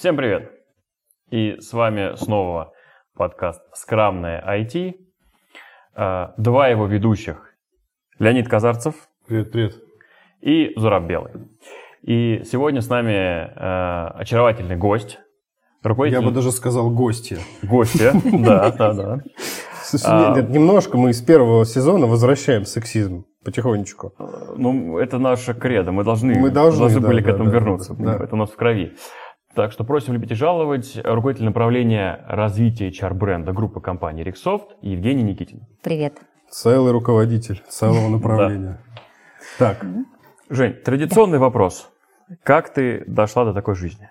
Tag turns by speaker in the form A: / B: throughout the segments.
A: Всем привет! И с вами снова подкаст «Скрамное IT». А, два его ведущих – Леонид Казарцев.
B: Привет, привет.
A: И Зураб Белый. И сегодня с нами э, очаровательный гость.
B: Руководитель... Я бы даже сказал гости.
A: Гости, да, да, да.
B: А, немножко мы из первого сезона возвращаем сексизм потихонечку.
A: Ну, это наша кредо, мы должны, мы должны, должны были к этому вернуться, это у нас в крови. Так что просим любить и жаловать руководитель направления развития HR-бренда группы компании Риксофт Евгений Никитин.
C: Привет.
B: Целый руководитель целого направления.
A: Так, Жень, традиционный вопрос. Как ты дошла до такой жизни?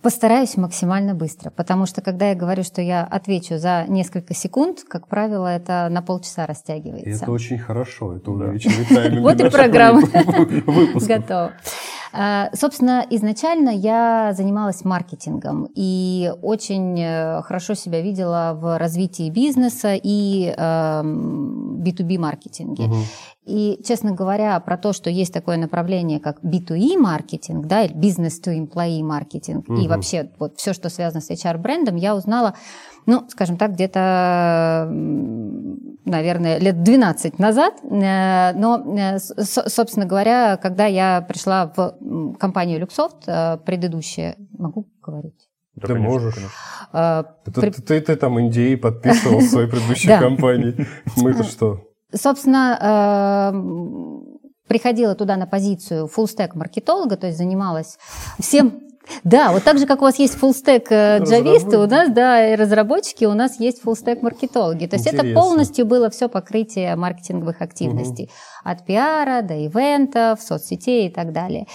C: Постараюсь максимально быстро, потому что когда я говорю, что я отвечу за несколько секунд, как правило, это на полчаса растягивается. И
B: это очень хорошо, это увеличивает тайминг.
C: Вот и программа готова. А, собственно, изначально я занималась маркетингом и очень э, хорошо себя видела в развитии бизнеса и B2B эм. Угу. И, честно говоря, про то, что есть такое направление, как B2E маркетинг, да, или business to employee маркетинг, угу. и вообще вот все, что связано с HR-брендом, я узнала, ну, скажем так, где-то, наверное, лет 12 назад. Э, но, э, собственно говоря, когда я пришла в компанию Люксофт, э, предыдущая, могу говорить?
B: Да, ты конечно, можешь. А, это, При... ты, ты, ты там Индии подписывал в своей предыдущей компании. Мы-то что?
C: Собственно, приходила туда на позицию full stack маркетолога, то есть занималась всем да, вот так же, как у вас есть фуллстек э, джависты, у нас, да, и разработчики, у нас есть фуллстек маркетологи. То есть Интересно. это полностью было все покрытие маркетинговых активностей. Угу. От пиара до ивентов, соцсетей и так далее.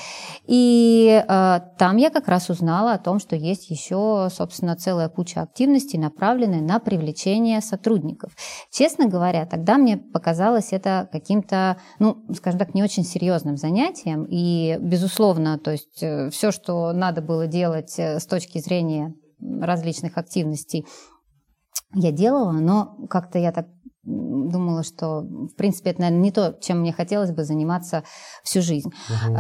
C: И э, там я как раз узнала о том, что есть еще, собственно, целая куча активностей, направленных на привлечение сотрудников. Честно говоря, тогда мне показалось это каким-то, ну, скажем так, не очень серьезным занятием. И, безусловно, то есть э, все, что надо было делать э, с точки зрения различных активностей, я делала, но как-то я так думала, что, в принципе, это, наверное, не то, чем мне хотелось бы заниматься всю жизнь. Угу.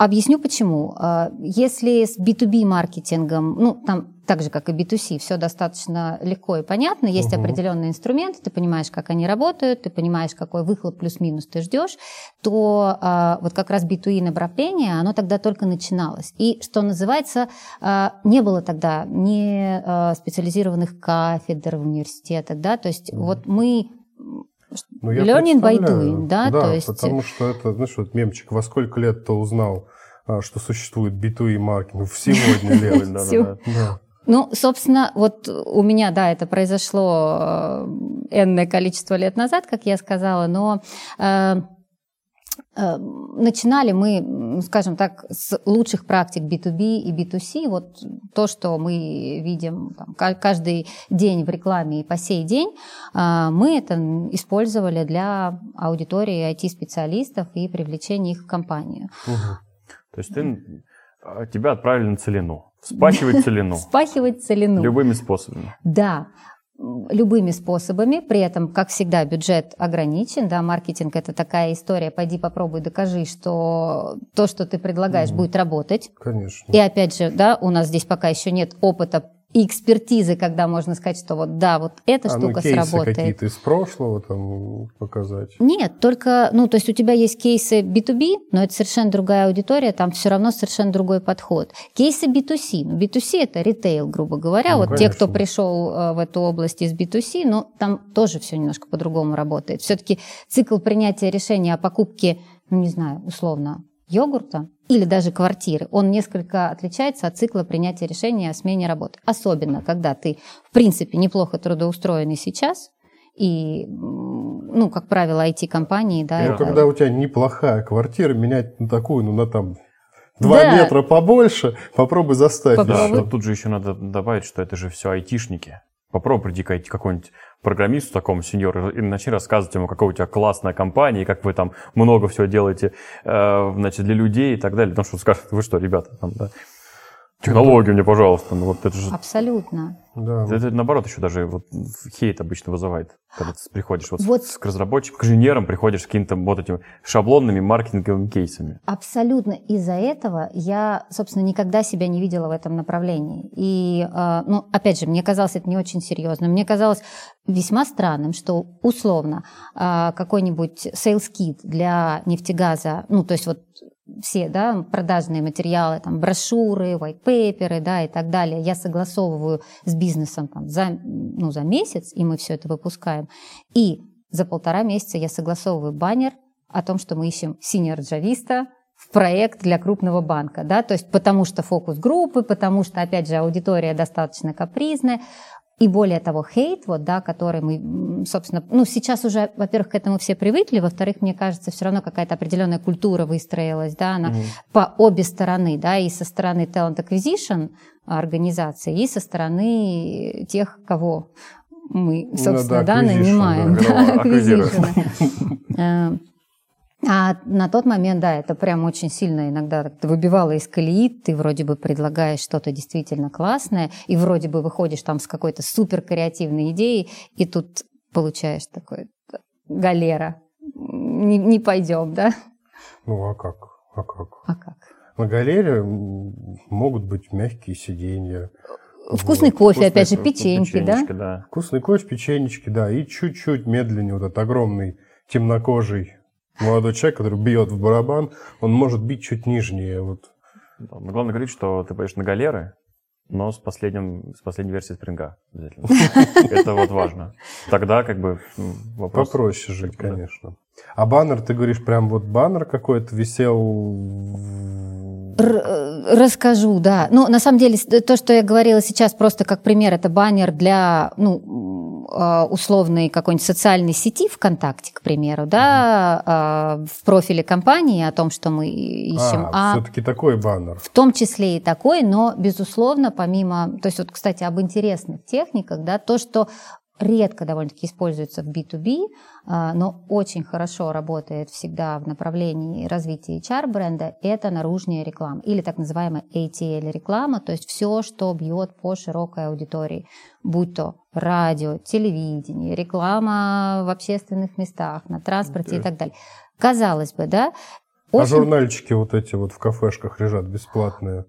C: Объясню почему. А, если с B2B маркетингом, ну, там так же, как и B2C, все достаточно легко и понятно, есть угу. определенные инструменты, ты понимаешь, как они работают, ты понимаешь, какой выхлоп плюс-минус ты ждешь, то а, вот как раз B2E направление, оно тогда только начиналось. И, что называется, а, не было тогда ни специализированных кафедр в университетах, да, то есть угу. вот мы
B: ну, Learning by doing, да? Да, то есть... потому что это, знаешь, вот мемчик, во сколько лет ты узнал, а, что существует B2E маркетинг? В сегодня лет.
C: Ну, собственно, вот у меня, да, это произошло э, энное количество лет назад, как я сказала, но Э, начинали мы, скажем так, с лучших практик B2B и B2C. Вот то, что мы видим там, каждый день в рекламе и по сей день, э, мы это использовали для аудитории IT-специалистов и привлечения их в компанию.
A: Угу. То есть ты, а, тебя отправили на целину. Вспахивать целину.
C: Вспахивать целину.
A: Любыми способами.
C: Да любыми способами, при этом, как всегда, бюджет ограничен, да, маркетинг это такая история, пойди попробуй, докажи, что то, что ты предлагаешь, угу. будет работать.
B: Конечно.
C: И опять же, да, у нас здесь пока еще нет опыта и экспертизы, когда можно сказать, что вот да, вот эта а, штука ну, кейсы сработает.
B: какие-то из прошлого там показать?
C: Нет, только, ну, то есть у тебя есть кейсы B2B, но это совершенно другая аудитория, там все равно совершенно другой подход. Кейсы B2C, ну, B2C это ритейл, грубо говоря, ну, вот конечно. те, кто пришел э, в эту область из B2C, ну, там тоже все немножко по-другому работает. Все-таки цикл принятия решения о покупке, ну, не знаю, условно, йогурта или даже квартиры, он несколько отличается от цикла принятия решения о смене работы. Особенно, когда ты, в принципе, неплохо трудоустроенный сейчас, и, ну, как правило, IT-компании, да.
B: Ну, это... когда у тебя неплохая квартира, менять на такую, ну, на там Два да. метра побольше, попробуй заставить.
A: Попробуй. Да, тут же еще надо добавить, что это же все айтишники. Попробуй приди к какой-нибудь программисту такому сеньору и начни рассказывать ему, какая у тебя классная компания, и как вы там много всего делаете э, значит, для людей и так далее. Потому что он скажет, вы что, ребята, там, да, Технологию мне, пожалуйста. Ну, вот это же...
C: Абсолютно.
A: Да. Это, это наоборот еще даже вот хейт обычно вызывает, когда ты приходишь вот, вот. С, к разработчикам, к инженерам, приходишь с какими-то вот этими шаблонными маркетинговыми кейсами.
C: Абсолютно. Из-за этого я, собственно, никогда себя не видела в этом направлении. И, а, ну, опять же, мне казалось это не очень серьезно. Мне казалось весьма странным, что условно а, какой-нибудь sales kit для нефтегаза, ну, то есть вот все да, продажные материалы, там, брошюры, white да, и так далее, я согласовываю с бизнесом там, за, ну, за месяц, и мы все это выпускаем. И за полтора месяца я согласовываю баннер о том, что мы ищем senior джависта в проект для крупного банка, да, то есть потому что фокус группы, потому что, опять же, аудитория достаточно капризная, и более того, хейт, вот, да, который мы, собственно, ну, сейчас уже, во-первых, к этому все привыкли, во-вторых, мне кажется, все равно какая-то определенная культура выстроилась, да, она mm-hmm. по обе стороны, да, и со стороны talent acquisition организации, и со стороны тех, кого мы, ну собственно, ну, да, да нанимаем. Да, А на тот момент, да, это прям очень сильно иногда выбивало из колеи, ты вроде бы предлагаешь что-то действительно классное, и вроде бы выходишь там с какой-то супер креативной идеей, и тут получаешь такой галера. Не, не пойдем, да?
B: Ну а как? А как?
C: А как?
B: На галере могут быть мягкие сиденья.
C: Вкусный вот. кофе, Вкусный, опять же, печеньки, да? да?
B: Вкусный кофе, печенечки, да. И чуть-чуть медленнее вот этот огромный темнокожий молодой человек, который бьет в барабан, он может бить чуть нижнее. Вот.
A: Да, но главное говорить, что ты поешь на галеры, но с, последним, с последней версией спринга обязательно. Это вот важно. Тогда как бы
B: вопрос... Попроще жить, конечно. А баннер, ты говоришь, прям вот баннер какой-то висел
C: Р- расскажу, да. Ну, на самом деле, то, что я говорила сейчас, просто как пример, это баннер для, ну, условной какой-нибудь социальной сети ВКонтакте, к примеру, да, угу. в профиле компании о том, что мы ищем.
B: А, а все-таки такой баннер.
C: В том числе и такой, но, безусловно, помимо, то есть вот, кстати, об интересных техниках, да, то, что редко довольно-таки используется в B2B, а, но очень хорошо работает всегда в направлении развития HR-бренда, это наружная реклама или так называемая ATL-реклама, то есть все, что бьет по широкой аудитории, будь то радио, телевидение, реклама в общественных местах, на транспорте okay. и так далее. Казалось бы, да?
B: А очень... А журнальчики вот эти вот в кафешках лежат бесплатные?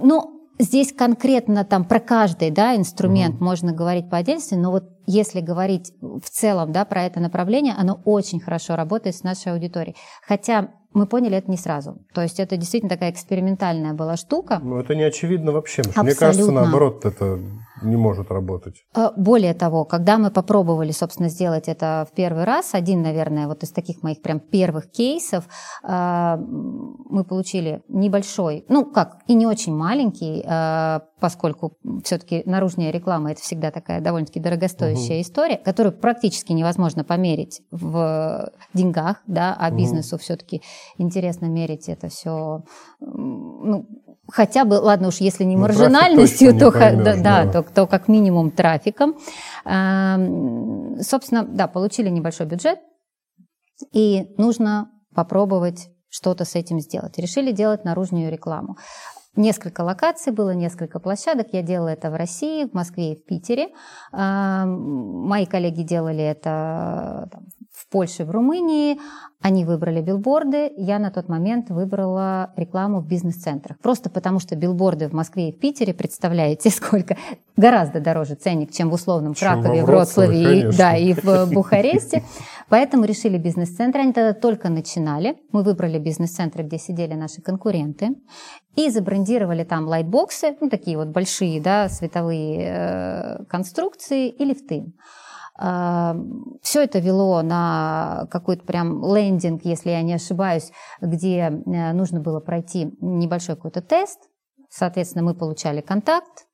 C: Ну, Здесь конкретно там про каждый да, инструмент угу. можно говорить по отдельности, но вот если говорить в целом да, про это направление, оно очень хорошо работает с нашей аудиторией. Хотя мы поняли это не сразу. То есть это действительно такая экспериментальная была штука.
B: Ну, это не очевидно вообще. Мне кажется, наоборот, это не может работать.
C: А, более того, когда мы попробовали, собственно, сделать это в первый раз, один, наверное, вот из таких моих прям первых кейсов, а, мы получили небольшой, ну как, и не очень маленький, а, поскольку все-таки наружная реклама это всегда такая довольно-таки дорогостоящая угу. история, которую практически невозможно померить в деньгах, да, а бизнесу угу. все-таки интересно мерить это все ну, хотя бы, ладно уж, если не ну, маржинальностью, то, поймешь, да, да. То, то как минимум трафиком. Собственно, да, получили небольшой бюджет, и нужно попробовать что-то с этим сделать. Решили делать наружную рекламу. Несколько локаций было, несколько площадок. Я делала это в России, в Москве и в Питере. Мои коллеги делали это там, Польше, в Румынии. Они выбрали билборды. Я на тот момент выбрала рекламу в бизнес-центрах. Просто потому, что билборды в Москве и в Питере, представляете, сколько гораздо дороже ценник, чем в условном чем Кракове, Вроцлаве и, да, и в Бухаресте. Поэтому решили бизнес-центры. Они тогда только начинали. Мы выбрали бизнес-центры, где сидели наши конкуренты. И забрендировали там лайтбоксы, ну, такие вот большие, да, световые э, конструкции и лифты. Все это вело на какой-то прям лендинг, если я не ошибаюсь, где э, нужно было пройти небольшой какой-то тест. Соответственно, мы получали контакт,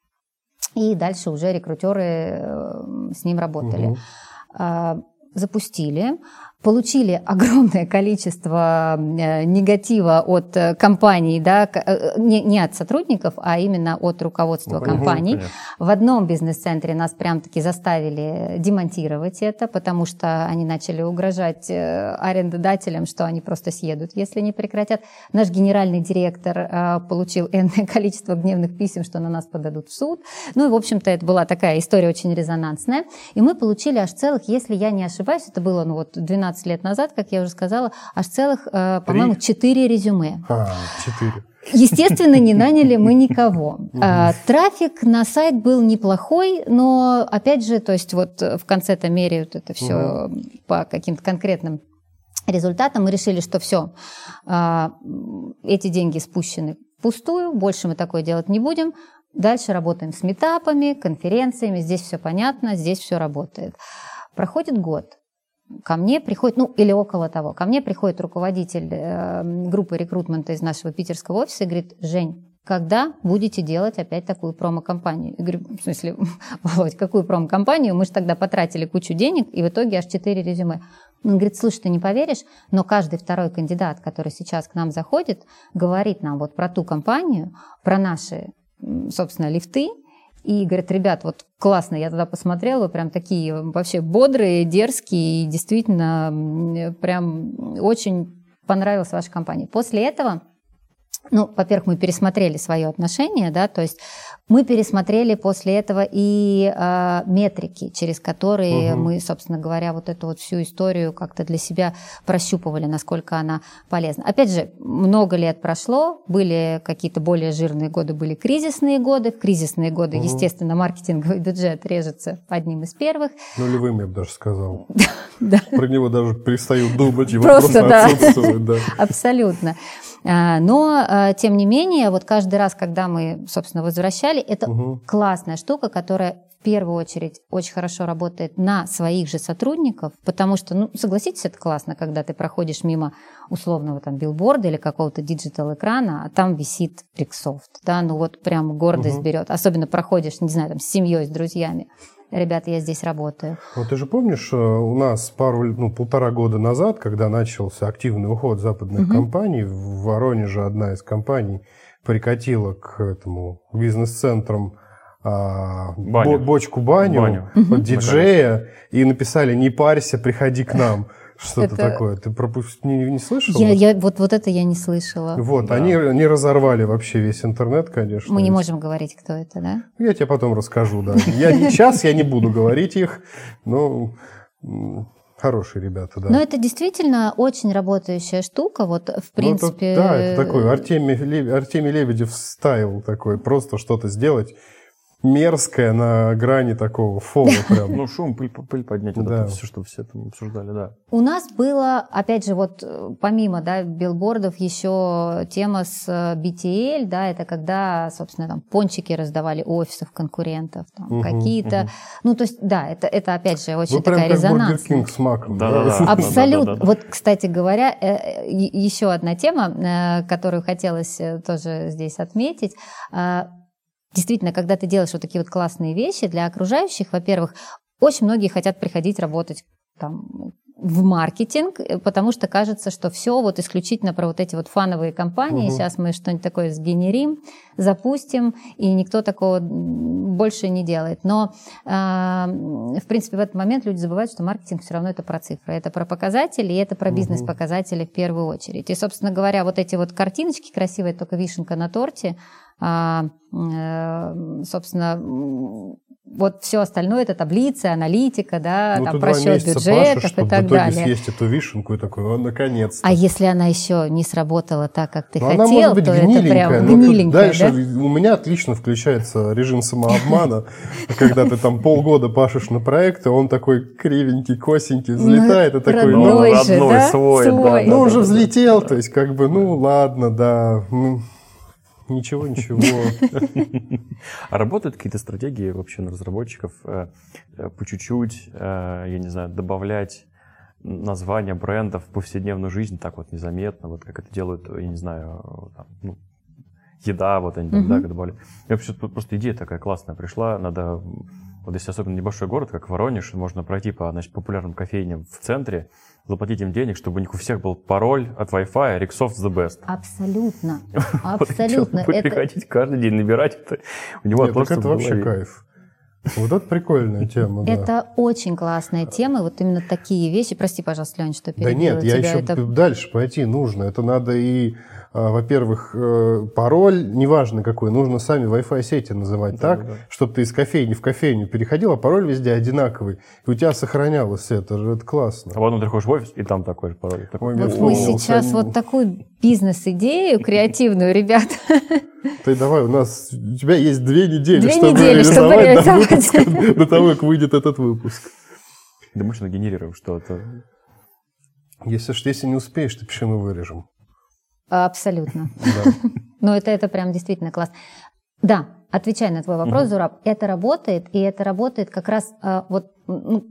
C: и дальше уже рекрутеры э, с ним работали. Угу. Запустили. Получили огромное количество э, негатива от э, компаний, да, э, не, не от сотрудников, а именно от руководства ну, компаний. Понятно. В одном бизнес-центре нас прям-таки заставили демонтировать это, потому что они начали угрожать арендодателям, что они просто съедут, если не прекратят. Наш генеральный директор получил энное количество гневных писем, что на нас подадут в суд. Ну и, в общем-то, это была такая история очень резонансная. И мы получили аж целых, если я не ошибаюсь, это было ну, вот 12 15 лет назад, как я уже сказала, аж целых, э, по-моему, 4 резюме.
B: А, 4.
C: Естественно, не наняли мы никого. А, трафик на сайт был неплохой, но опять же, то есть вот в конце-то меряют это все по каким-то конкретным результатам. Мы решили, что все, а, эти деньги спущены впустую, больше мы такое делать не будем. Дальше работаем с метапами, конференциями, здесь все понятно, здесь все работает. Проходит год ко мне приходит, ну или около того, ко мне приходит руководитель э, группы рекрутмента из нашего питерского офиса и говорит, Жень, когда будете делать опять такую промо-компанию? Я говорю, в смысле, Володь, какую промо-компанию? Мы же тогда потратили кучу денег, и в итоге аж 4 резюме. Он говорит, слушай, ты не поверишь, но каждый второй кандидат, который сейчас к нам заходит, говорит нам вот про ту компанию, про наши, собственно, лифты, и говорят, ребят, вот классно, я тогда посмотрела, прям такие вообще бодрые, дерзкие, и действительно прям очень понравилась ваша компания. После этого ну, во-первых, мы пересмотрели свое отношение, да, то есть мы пересмотрели после этого и э, метрики, через которые угу. мы, собственно говоря, вот эту вот всю историю как-то для себя прощупывали, насколько она полезна. Опять же, много лет прошло, были какие-то более жирные годы, были кризисные годы. В кризисные годы, угу. естественно, маркетинговый бюджет режется одним из первых.
B: Нулевым, я бы даже сказал. Про него даже перестаю думать, его просто
C: отсутствует. Абсолютно. А, но, а, тем не менее, вот каждый раз, когда мы, собственно, возвращали, это угу. классная штука, которая в первую очередь очень хорошо работает на своих же сотрудников, потому что, ну, согласитесь, это классно, когда ты проходишь мимо условного там билборда или какого-то диджитал-экрана, а там висит Рексофт, да, ну вот прям гордость угу. берет, особенно проходишь, не знаю, там с семьей, с друзьями ребята, я здесь работаю.
B: Вот ты же помнишь, э, у нас пару, ну, полтора года назад, когда начался активный уход западных угу. компаний, в Воронеже одна из компаний прикатила к этому бизнес-центрам а, баню. бочку баню, баню. Угу. диджея и написали «Не парься, приходи к нам». Что-то это... такое. Ты пропуск... не, не слышала?
C: Я, я, вот, вот это я не слышала.
B: Вот, да. они, они разорвали вообще весь интернет, конечно.
C: Мы не можем говорить, кто это, да?
B: Я тебе потом расскажу, да. Я сейчас я не буду говорить их, но хорошие ребята, да.
C: Но это действительно очень работающая штука, вот в ну, принципе.
B: Ну, это, да, это такой Артемий, Артемий Лебедев стайл такой, просто что-то сделать мерзкое на грани такого фола прям.
A: Ну, шум, пыль, пыль поднять, вот да. это все, что все там обсуждали, да.
C: У нас было, опять же, вот э, помимо, да, билбордов еще тема с э, BTL, да, это когда, собственно, там пончики раздавали офисов конкурентов, там угу, какие-то, угу. ну, то есть, да, это, это опять же очень Вы такая прям резонансная.
B: с маком.
A: Да, да,
C: да. Абсолютно. Вот, кстати говоря, э, еще одна тема, которую хотелось тоже здесь отметить, Действительно, когда ты делаешь вот такие вот классные вещи для окружающих, во-первых, очень многие хотят приходить работать там, в маркетинг, э, потому что кажется, что все вот исключительно про вот эти вот фановые компании. Угу. Сейчас мы что-нибудь такое сгенерим, запустим, и никто такого больше не делает. Но, э, в принципе, в этот момент люди забывают, что маркетинг все равно это про цифры, это про показатели, и это про бизнес-показатели в первую очередь. И, собственно говоря, вот эти вот картиночки красивые, только вишенка на торте, собственно, вот все остальное это таблицы, аналитика, да, ну, там просчет бюджетов пашешь, и так в далее.
B: съесть эту вишенку и такой, о, наконец-то.
C: А если она еще не сработала так, как ты ну, хотел, то это прям ну, гниленькая,
B: Дальше да? у меня отлично включается режим самообмана, когда ты там полгода пашешь на проекты, он такой кривенький, косенький, взлетает и такой,
A: ну, родной, свой.
B: Ну, уже взлетел, то есть как бы, ну, ладно, да, Ничего, ничего.
A: А работают какие-то стратегии вообще на разработчиков э, э, по чуть-чуть, э, я не знаю, добавлять названия брендов в повседневную жизнь так вот незаметно, вот как это делают, я не знаю, там, ну, еда, вот они там, да, добавили. Я вообще просто идея такая классная пришла, надо Вот если особенно небольшой город, как Воронеж, можно пройти по значит, популярным кофейням в центре, заплатить им денег, чтобы у них у всех был пароль от Wi-Fi Rixoft the best.
C: Абсолютно. Абсолютно.
A: Приходить каждый день набирать это. У него
B: Нет, это вообще кайф. Вот это прикольная тема, да.
C: Это очень классная тема, вот именно такие вещи. Прости, пожалуйста, Леонид, что
B: перебила Да нет, я еще это... дальше пойти нужно. Это надо и во-первых, э, пароль, неважно какой, нужно сами Wi-Fi сети называть да, так, да. чтобы ты из кофейни в кофейню переходил, а пароль везде одинаковый, и у тебя сохранялось это, это классно.
A: А потом ты приходишь в офис, и там такой же пароль. Такой
C: вот мы сейчас вот такую бизнес-идею креативную, ребят.
B: Ты давай, у нас, у тебя есть две недели,
C: две
B: чтобы
C: недели,
B: реализовать чтобы выпуск, до того, как выйдет этот выпуск.
A: Да мы что генерируем что-то.
B: Если, если не успеешь, то пиши, мы вырежем.
C: Абсолютно. Но это, это прям действительно класс. Да, отвечая на твой вопрос, Зураб, это работает, и это работает как раз а, вот ну,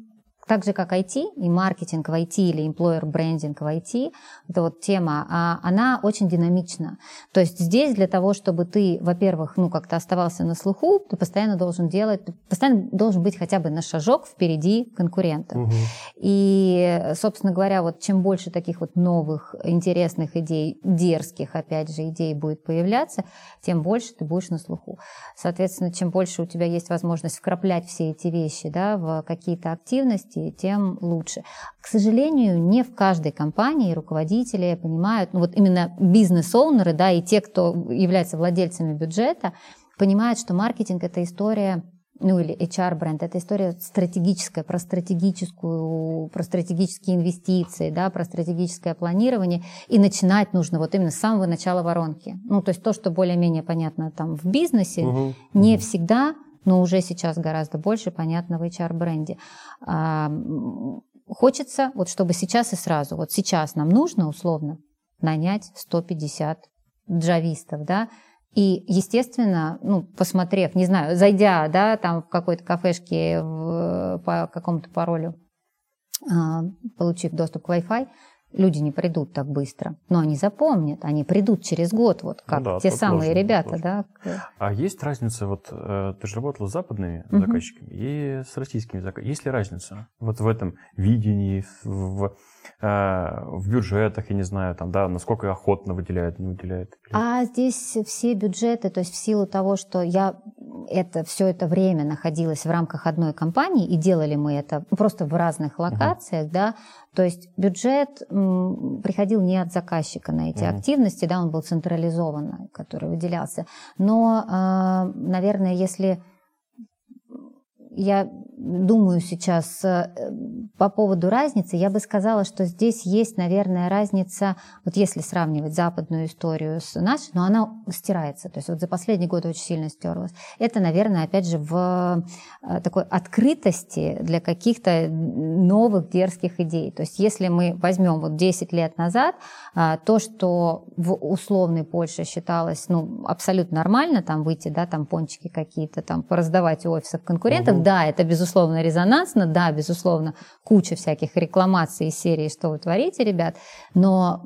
C: так же, как IT и маркетинг в IT или employer брендинг в IT, эта вот тема, а, она очень динамична. То есть здесь для того, чтобы ты, во-первых, ну как-то оставался на слуху, ты постоянно должен делать, постоянно должен быть хотя бы на шажок впереди конкурентов. Угу. И, собственно говоря, вот чем больше таких вот новых, интересных идей, дерзких, опять же, идей будет появляться, тем больше ты будешь на слуху. Соответственно, чем больше у тебя есть возможность вкраплять все эти вещи да, в какие-то активности, эффективности, тем лучше. К сожалению, не в каждой компании руководители понимают, ну вот именно бизнес-оунеры, да, и те, кто являются владельцами бюджета, понимают, что маркетинг – это история ну или HR-бренд, это история стратегическая, про стратегическую, про стратегические инвестиции, да, про стратегическое планирование, и начинать нужно вот именно с самого начала воронки. Ну, то есть то, что более-менее понятно там в бизнесе, угу. не всегда но уже сейчас гораздо больше понятно в HR-бренде. А, хочется, вот чтобы сейчас и сразу, вот сейчас нам нужно условно нанять 150 джавистов, да, и, естественно, ну, посмотрев, не знаю, зайдя, да, там в какой-то кафешке в, по какому-то паролю, а, получив доступ к Wi-Fi, люди не придут так быстро, но они запомнят, они придут через год, вот как ну, да, те самые тоже, ребята, да.
A: А есть разница, вот э, ты же работала с западными угу. заказчиками и с российскими заказчиками, есть ли разница вот в этом видении, в, в бюджетах, я не знаю, там, да, насколько охотно выделяют, не выделяют.
C: А здесь все бюджеты, то есть в силу того, что я это все это время находилась в рамках одной компании, и делали мы это просто в разных локациях, uh да, то есть бюджет м, приходил не от заказчика на эти uh активности, да, он был централизованно, который выделялся. Но, э, наверное, если я думаю сейчас э, по поводу разницы, я бы сказала, что здесь есть, наверное, разница, вот если сравнивать западную историю с нашей, но она стирается, то есть вот за последний год очень сильно стерлась. Это, наверное, опять же в э, такой открытости для каких-то новых дерзких идей. То есть если мы возьмем вот 10 лет назад, э, то, что в условной Польше считалось ну, абсолютно нормально, там выйти, да, там пончики какие-то, там пораздавать у офисов конкурентов, угу. Да, это безусловно резонансно, да, безусловно, куча всяких рекламаций из серии «Что вы творите, ребят?», но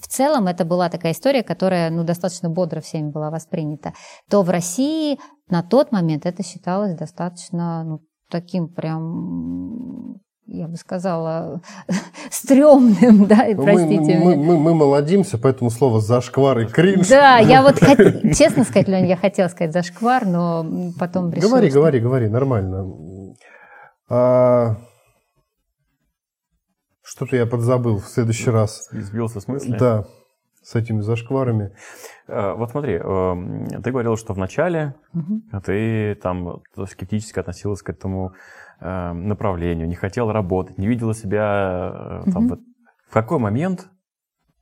C: в целом это была такая история, которая, ну, достаточно бодро всеми была воспринята. То в России на тот момент это считалось достаточно, ну, таким прям я бы сказала, стрёмным, да, и простите
B: мы, мы, мы, мы молодимся, поэтому слово «зашквар» и «кринж».
C: Да, я вот, хот... честно сказать, Лень, я хотела сказать «зашквар», но потом решила...
B: Говори, что... говори, говори, нормально. А... Что-то я подзабыл в следующий раз.
A: Избился в смысле?
B: Да, с этими зашкварами.
A: А, вот смотри, эм, ты говорил, что вначале угу. ты там скептически относилась к этому эм, направлению, не хотела работать, не видела себя угу. там, в какой момент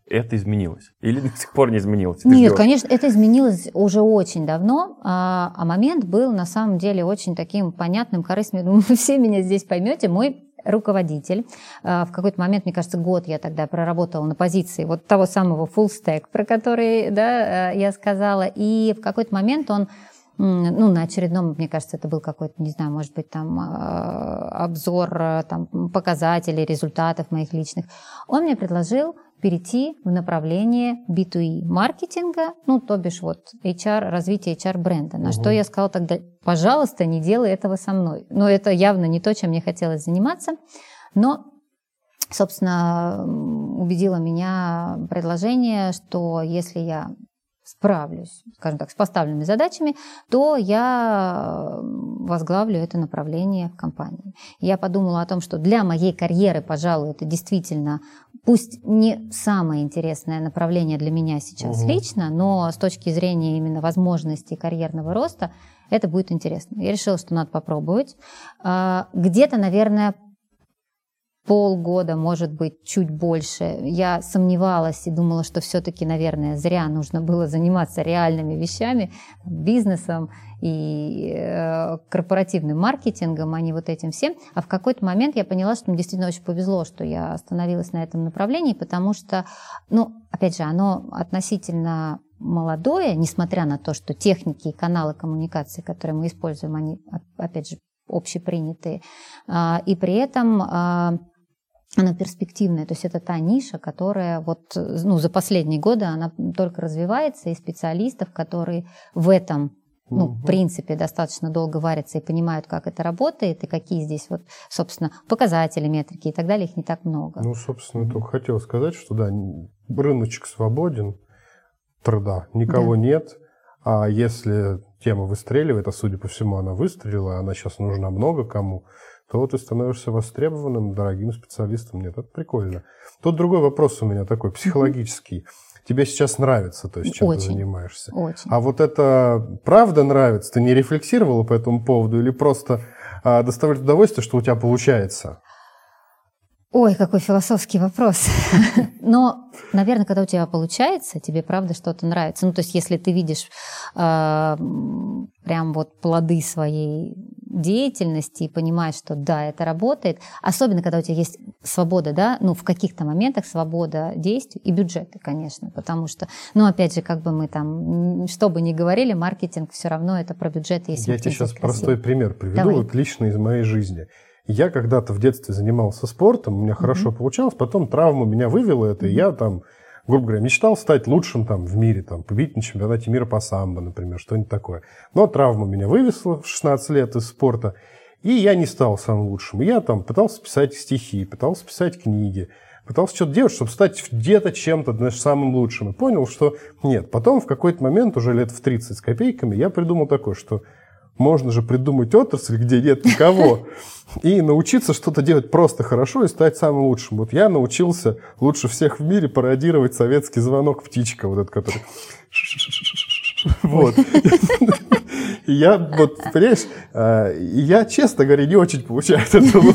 A: это изменилось? Или до сих пор не изменилось?
C: Нет, ждешь? конечно, это изменилось уже очень давно, а, а момент был на самом деле очень таким понятным, корыстным. Думаю, вы все меня здесь поймете. Мой руководитель. А, в какой-то момент, мне кажется, год я тогда проработала на позиции вот того самого full stack, про который да, э, я сказала. И в какой-то момент он ну, на очередном, мне кажется, это был какой-то, не знаю, может быть, там а, обзор там, показателей, результатов моих личных. Он мне предложил перейти в направление B2E маркетинга, ну, то бишь вот HR, развитие HR бренда. На угу. что я сказала тогда, пожалуйста, не делай этого со мной. Но это явно не то, чем мне хотелось заниматься. Но собственно, убедило меня предложение, что если я справлюсь, скажем так, с поставленными задачами, то я возглавлю это направление в компании. Я подумала о том, что для моей карьеры, пожалуй, это действительно, пусть не самое интересное направление для меня сейчас угу. лично, но с точки зрения именно возможностей карьерного роста, это будет интересно. Я решила, что надо попробовать. А, где-то, наверное, полгода, может быть, чуть больше, я сомневалась и думала, что все-таки, наверное, зря нужно было заниматься реальными вещами, бизнесом и э, корпоративным маркетингом, а не вот этим всем. А в какой-то момент я поняла, что мне действительно очень повезло, что я остановилась на этом направлении, потому что, ну, опять же, оно относительно молодое, несмотря на то, что техники и каналы коммуникации, которые мы используем, они, опять же, общепринятые. А, и при этом а, она перспективная, то есть это та ниша, которая вот ну, за последние годы она только развивается, и специалистов, которые в этом ну, в принципе, достаточно долго варятся и понимают, как это работает, и какие здесь вот, собственно, показатели, метрики и так далее, их не так много.
B: Ну, собственно, только хотел сказать, что да, рыночек свободен, труда, никого да. нет, а если тема выстреливает, а судя по всему она выстрелила, она сейчас нужна много кому, то ты становишься востребованным, дорогим специалистом. Нет, это прикольно. Тут другой вопрос у меня такой, психологический. Тебе сейчас нравится, то есть, чем очень, ты занимаешься.
C: Очень.
B: А вот это правда нравится? Ты не рефлексировала по этому поводу или просто а, доставляет удовольствие, что у тебя получается?
C: Ой, какой философский вопрос. Но, наверное, когда у тебя получается, тебе правда что-то нравится. Ну, то есть, если ты видишь э, прям вот плоды своей деятельности и понимаешь, что да, это работает, особенно когда у тебя есть свобода, да, ну, в каких-то моментах свобода действий и бюджеты, конечно, потому что, ну, опять же, как бы мы там, что бы ни говорили, маркетинг все равно это про бюджет.
B: Если Я тебе сейчас красиво. простой пример приведу, Давай. вот лично из моей жизни. Я когда-то в детстве занимался спортом, у меня хорошо mm-hmm. получалось, потом травма меня вывела это, и я там грубо говоря, мечтал стать лучшим там в мире, там, победить на чемпионате мира по самбо, например, что-нибудь такое. Но травма меня вывесла в 16 лет из спорта, и я не стал самым лучшим. Я там пытался писать стихи, пытался писать книги, пытался что-то делать, чтобы стать где-то чем-то, знаешь, самым лучшим. И понял, что нет. Потом в какой-то момент, уже лет в 30 с копейками, я придумал такое, что можно же придумать отрасль, где нет никого, и научиться что-то делать просто хорошо и стать самым лучшим. Вот я научился лучше всех в мире пародировать советский звонок птичка, вот этот, который... Вот. Я, вот, понимаешь, а, я, честно говоря, не очень получаю этого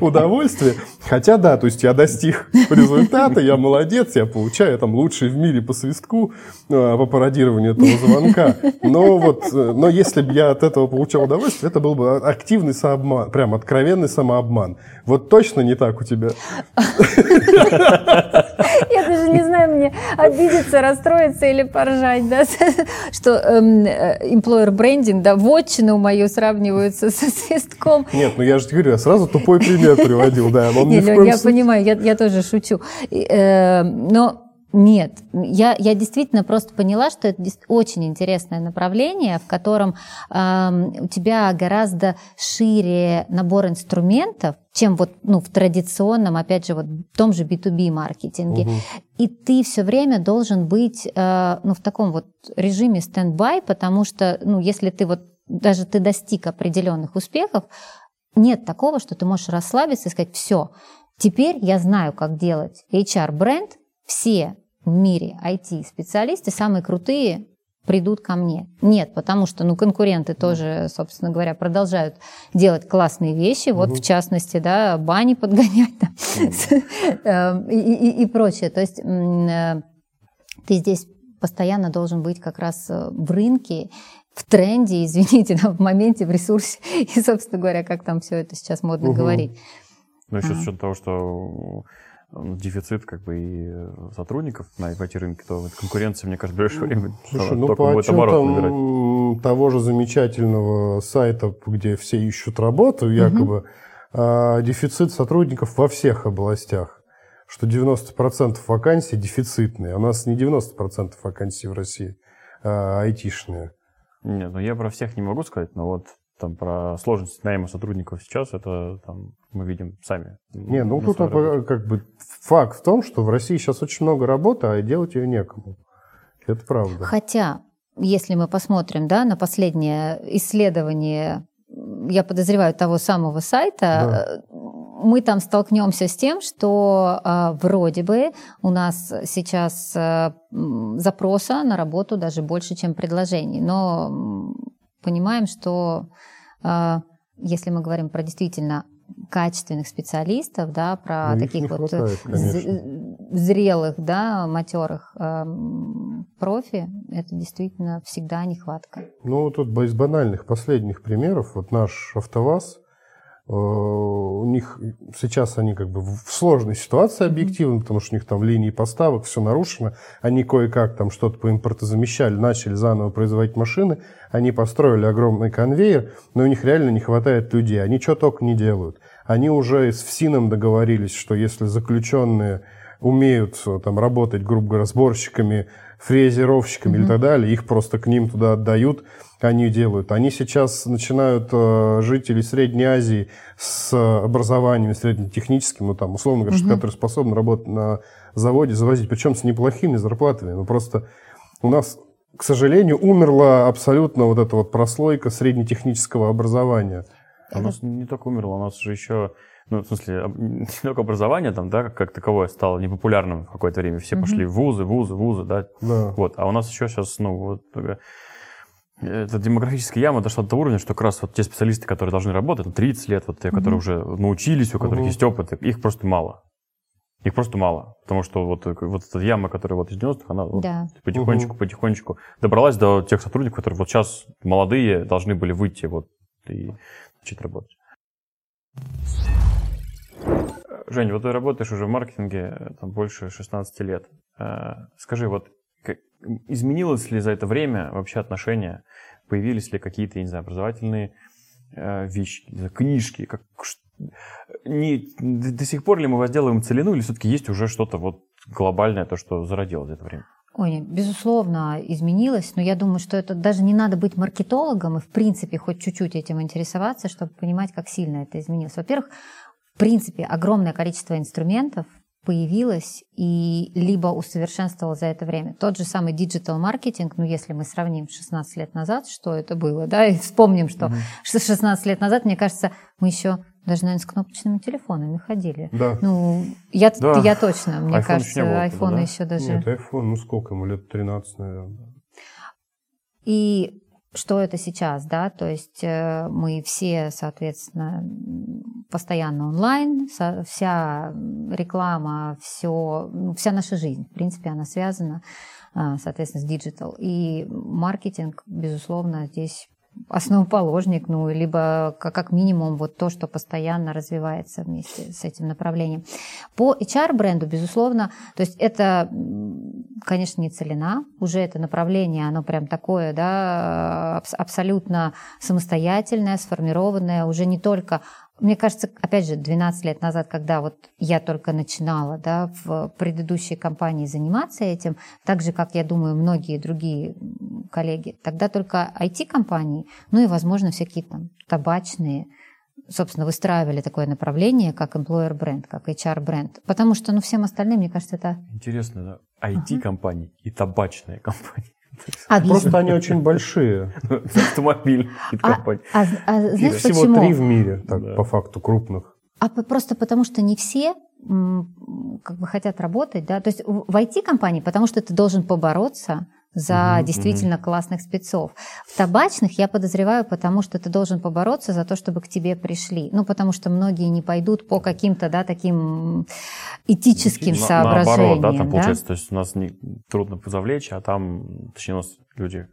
B: удовольствие. Хотя, да, то есть я достиг результата, я молодец, я получаю там лучший в мире по свистку, а, по пародированию этого звонка. Но вот, но если бы я от этого получал удовольствие, это был бы активный самообман, прям откровенный самообман. Вот точно не так у тебя.
C: Я даже не мне обидеться, расстроиться или поржать, да, что эм, э, employer branding, да, вотчину мою сравниваются со свистком.
B: Нет, ну я же говорю, я сразу тупой пример приводил, да.
C: Не, Лёнь, я понимаю, я, я тоже шучу. Э, но нет, я, я действительно просто поняла, что это очень интересное направление, в котором э, у тебя гораздо шире набор инструментов, чем вот ну, в традиционном, опять же, вот в том же B2B маркетинге. Угу. И ты все время должен быть э, ну, в таком вот режиме стендбай, потому что ну, если ты вот даже ты достиг определенных успехов, нет такого, что ты можешь расслабиться и сказать, все, теперь я знаю, как делать HR-бренд, все в мире IT-специалисты, самые крутые, придут ко мне. Нет, потому что ну, конкуренты тоже, собственно говоря, продолжают делать классные вещи, вот угу. в частности, да, бани подгонять эм, и, и, и прочее. То есть э, ты здесь постоянно должен быть как раз э, в рынке, в тренде, извините, да, в моменте, в ресурсе, и, собственно говоря, как там все это сейчас модно угу. говорить.
A: Ну, еще с учетом того, что дефицит как бы и э, сотрудников на IT-рынке, то конкуренция, мне кажется, в ближайшее время
B: Слушай, ну, только по будет оборот набирать. того же замечательного сайта, где все ищут работу, якобы, угу. а, дефицит сотрудников во всех областях что 90% вакансий дефицитные. У нас не 90% вакансий в России, а айтишные.
A: Нет, ну я про всех не могу сказать, но вот там про сложность найма сотрудников сейчас, это там мы видим сами.
B: Не, ну тут как бы факт в том, что в России сейчас очень много работы, а делать ее некому. Это правда.
C: Хотя, если мы посмотрим да, на последнее исследование, я подозреваю, того самого сайта, да. мы там столкнемся с тем, что э, вроде бы у нас сейчас э, запроса на работу даже больше, чем предложений. Но понимаем, что э, если мы говорим про действительно качественных специалистов, да, про ну, таких вот хватает, зрелых, да, матерых э, профи, это действительно всегда нехватка.
B: Ну, тут из банальных последних примеров, вот наш АвтоВАЗ, у них сейчас они как бы в сложной ситуации объективно, потому что у них там линии поставок, все нарушено. Они кое-как там что-то по импортозамещали, начали заново производить машины. Они построили огромный конвейер, но у них реально не хватает людей. Они что только не делают. Они уже с ФСИНом договорились, что если заключенные умеют э, там работать, грубо говоря, сборщиками, фрезеровщиками mm-hmm. и так далее, их просто к ним туда отдают они делают. Они сейчас начинают э, жители Средней Азии с образованием среднетехническим, ну там, условно говоря, угу. которые способны работать на заводе, завозить, причем с неплохими зарплатами. Ну просто у нас, к сожалению, умерла абсолютно вот эта вот прослойка среднетехнического образования.
A: А у нас не только умерла, у нас же еще ну, в смысле, не только образование там, да, как, таковое стало непопулярным в какое-то время. Все mm пошли в вузы, вузы, вузы, да. да. Вот. А у нас еще сейчас, ну, вот эта демографическая яма дошла до того уровня, что как раз вот те специалисты, которые должны работать, на 30 лет, вот те, mm-hmm. которые уже научились, у которых mm-hmm. есть опыт, их просто мало. Их просто мало. Потому что вот, вот эта яма, которая вот из 90-х, она да. вот потихонечку, mm-hmm. потихонечку добралась до тех сотрудников, которые вот сейчас молодые должны были выйти вот и начать работать. Женя, вот ты работаешь уже в маркетинге там, больше 16 лет. Э, скажи, вот изменилось ли за это время вообще отношение? Появились ли какие-то, не знаю, образовательные э, вещи, книжки? Как, не, до сих пор ли мы возделываем целину, или все-таки есть уже что-то вот глобальное, то, что зародилось за это время?
C: Ой, безусловно, изменилось, но я думаю, что это даже не надо быть маркетологом и, в принципе, хоть чуть-чуть этим интересоваться, чтобы понимать, как сильно это изменилось. Во-первых, принципе, огромное количество инструментов, появилась и либо усовершенствовала за это время. Тот же самый digital маркетинг, ну если мы сравним 16 лет назад, что это было, да, и вспомним, что угу. 16 лет назад, мне кажется, мы еще даже, наверное, с кнопочными телефонами ходили.
B: Да.
C: Ну, я, да. я точно, мне iPhone кажется,
B: еще
C: айфона да? еще даже...
B: Нет, iPhone, ну сколько ему, лет 13, наверное.
C: И что это сейчас, да, то есть э, мы все, соответственно, постоянно онлайн, вся реклама, все, ну, вся наша жизнь, в принципе, она связана, а, соответственно, с digital. И маркетинг, безусловно, здесь основоположник, ну, либо как минимум вот то, что постоянно развивается вместе с этим направлением. По HR-бренду, безусловно, то есть это, конечно, не целина, уже это направление, оно прям такое, да, абсолютно самостоятельное, сформированное, уже не только мне кажется, опять же, 12 лет назад, когда вот я только начинала да, в предыдущей компании заниматься этим, так же, как, я думаю, многие другие коллеги, тогда только IT-компании, ну и, возможно, всякие там табачные, собственно, выстраивали такое направление, как employer бренд, как HR бренд. Потому что, ну, всем остальным, мне кажется, это...
A: Интересно, да? IT-компании uh-huh. и табачные компании.
B: А Просто они очень большие.
A: Автомобиль
C: а, а, а знаешь
B: Всего
C: почему?
B: три в мире, так, да. по факту, крупных.
C: А просто потому, что не все как бы хотят работать, да, то есть в IT-компании, потому что ты должен побороться, за угу, действительно угу. классных спецов. В табачных я подозреваю, потому что ты должен побороться за то, чтобы к тебе пришли. Ну, потому что многие не пойдут по каким-то, да, таким этическим На, соображениям. Наоборот,
A: да, там да? получается, то есть у нас не, трудно завлечь, а там, точнее, у нас люди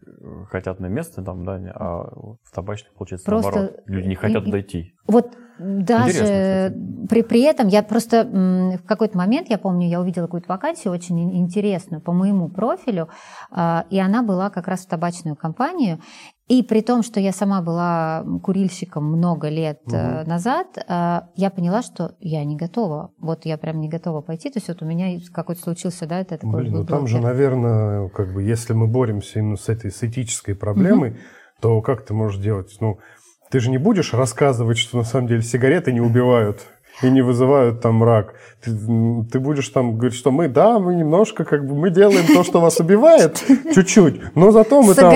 A: хотят на место, там, да, а в табачных, получается, Просто... наоборот. Люди не хотят и, дойти.
C: Вот даже при, при этом я просто в какой-то момент, я помню, я увидела какую-то вакансию очень интересную по моему профилю, а, и она была как раз в табачную компанию. И при том, что я сама была курильщиком много лет угу. назад, э, я поняла, что я не готова. Вот я прям не готова пойти. То есть вот у меня какой-то случился, да, это такой
B: Блин, ну там же, наверное, как бы, если мы боремся именно с этой с этической проблемой, угу. то как ты можешь делать? Ну, ты же не будешь рассказывать, что на самом деле сигареты не убивают и не вызывают там рак. Ты, ты будешь там говорить, что мы, да, мы немножко, как бы, мы делаем то, что вас убивает, чуть-чуть, но зато мы там...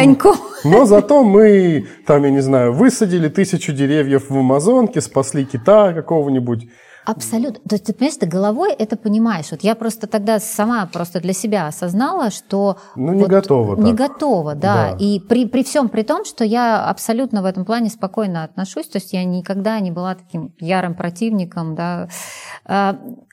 B: Но зато мы, там, я не знаю, высадили тысячу деревьев в Амазонке, спасли кита какого-нибудь,
C: Абсолютно. То есть ты понимаешь, ты головой это понимаешь. Вот я просто тогда сама просто для себя осознала, что...
B: Ну, не
C: вот
B: готова.
C: Не так. готова, да. да. И при, при всем при том, что я абсолютно в этом плане спокойно отношусь, то есть я никогда не была таким ярым противником, да.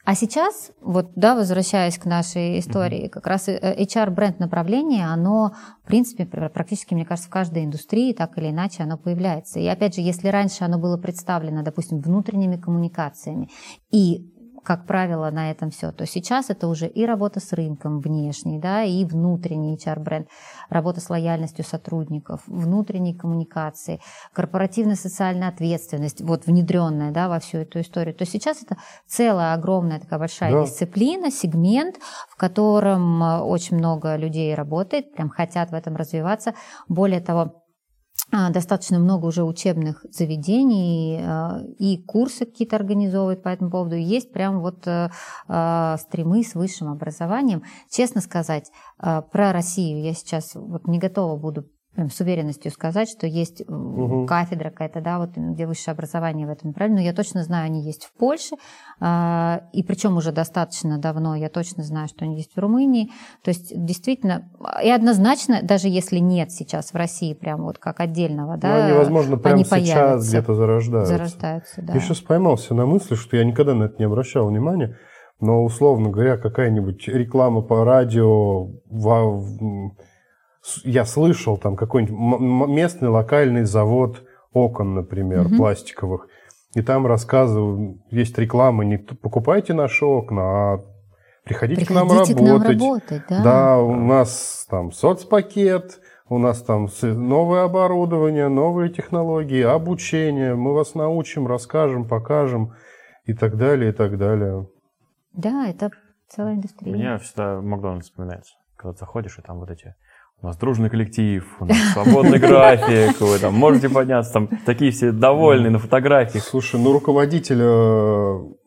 C: А, сейчас, вот, да, возвращаясь к нашей истории, mm-hmm. как раз HR-бренд направление, оно, в принципе, практически, мне кажется, в каждой индустрии так или иначе оно появляется. И опять же, если раньше оно было представлено, допустим, внутренними коммуникациями и как правило, на этом все, то сейчас это уже и работа с рынком внешний, да, и внутренний HR-бренд, работа с лояльностью сотрудников, внутренние коммуникации, корпоративная социальная ответственность, вот внедренная, да, во всю эту историю, то сейчас это целая огромная такая большая да. дисциплина, сегмент, в котором э, очень много людей работает, прям хотят в этом развиваться. Более того, достаточно много уже учебных заведений а, и курсы какие-то организовывают по этому поводу. Есть прям вот э, а, стримы с высшим образованием. Честно сказать, про Россию я сейчас вот не готова буду прям с уверенностью сказать, что есть угу. кафедра какая-то, да, вот где высшее образование в этом направлении. Но я точно знаю, они есть в Польше, э, и причем уже достаточно давно. Я точно знаю, что они есть в Румынии. То есть действительно, и однозначно, даже если нет сейчас в России прям вот как отдельного, да,
B: ну, они, возможно, прямо они сейчас где-то зарождаются.
C: Зарождаются, да.
B: Я сейчас поймался на мысли, что я никогда на это не обращал внимания, но условно говоря, какая-нибудь реклама по радио в я слышал там какой-нибудь местный локальный завод окон, например, угу. пластиковых, и там рассказывают, есть реклама, не покупайте наши окна, а приходите, приходите к нам работать. К нам работать да. да, у нас там соцпакет, у нас там новое оборудование, новые технологии, обучение, мы вас научим, расскажем, покажем и так далее, и так далее.
C: Да, это целая индустрия.
A: Мне всегда Макдональдс вспоминается, когда заходишь, и там вот эти у нас дружный коллектив, у нас свободный график, вы там можете подняться, там такие все довольные на фотографиях.
B: Слушай, ну руководитель, э,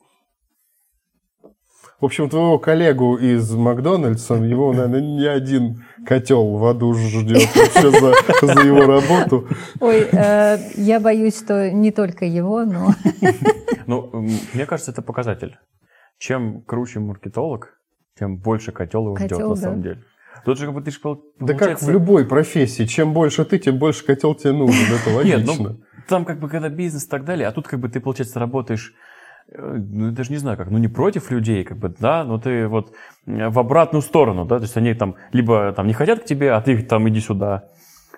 B: в общем, твоего коллегу из Макдональдса, его, наверное, не один котел в аду ждет вообще за, за его работу.
C: Ой, э, я боюсь, что не только его, но...
A: Ну, мне кажется, это показатель. Чем круче маркетолог, тем больше котел его ждет на самом деле. Тут же как бы ты же получается...
B: Да как в любой профессии. Чем больше ты, тем больше котел тебе нужен. Это логично. Нет, ну,
A: там как бы когда бизнес и так далее, а тут как бы ты, получается, работаешь э, ну, я даже не знаю как, ну, не против людей, как бы, да, но ты вот э, в обратную сторону, да, то есть они там либо там не хотят к тебе, а ты там иди сюда,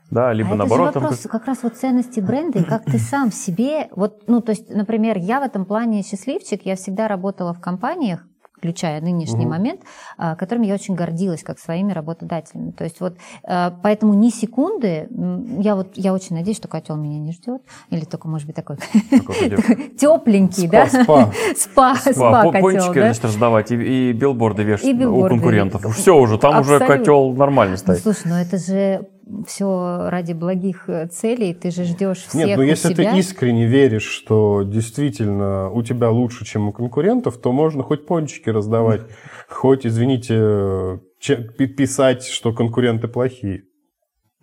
A: да, либо
C: а
A: наоборот.
C: Это же вопрос
A: там...
C: как раз вот ценности бренда и как ты сам себе, вот, ну, то есть, например, я в этом плане счастливчик, я всегда работала в компаниях, включая нынешний угу. момент, а, которым я очень гордилась как своими работодателями. То есть вот а, поэтому ни секунды, я вот я очень надеюсь, что котел меня не ждет, или только может быть такой тепленький, да?
B: Спа.
C: Спа, спа
A: Пончики, значит, раздавать и билборды вешать у конкурентов. Все уже, там уже котел нормально стоит.
C: Слушай, ну это же все ради благих э, целей, ты же ждешь всех
B: Нет,
C: ну
B: если
C: себя.
B: ты искренне веришь, что действительно у тебя лучше, чем у конкурентов, то можно хоть пончики раздавать, хоть, извините, писать, что конкуренты плохие.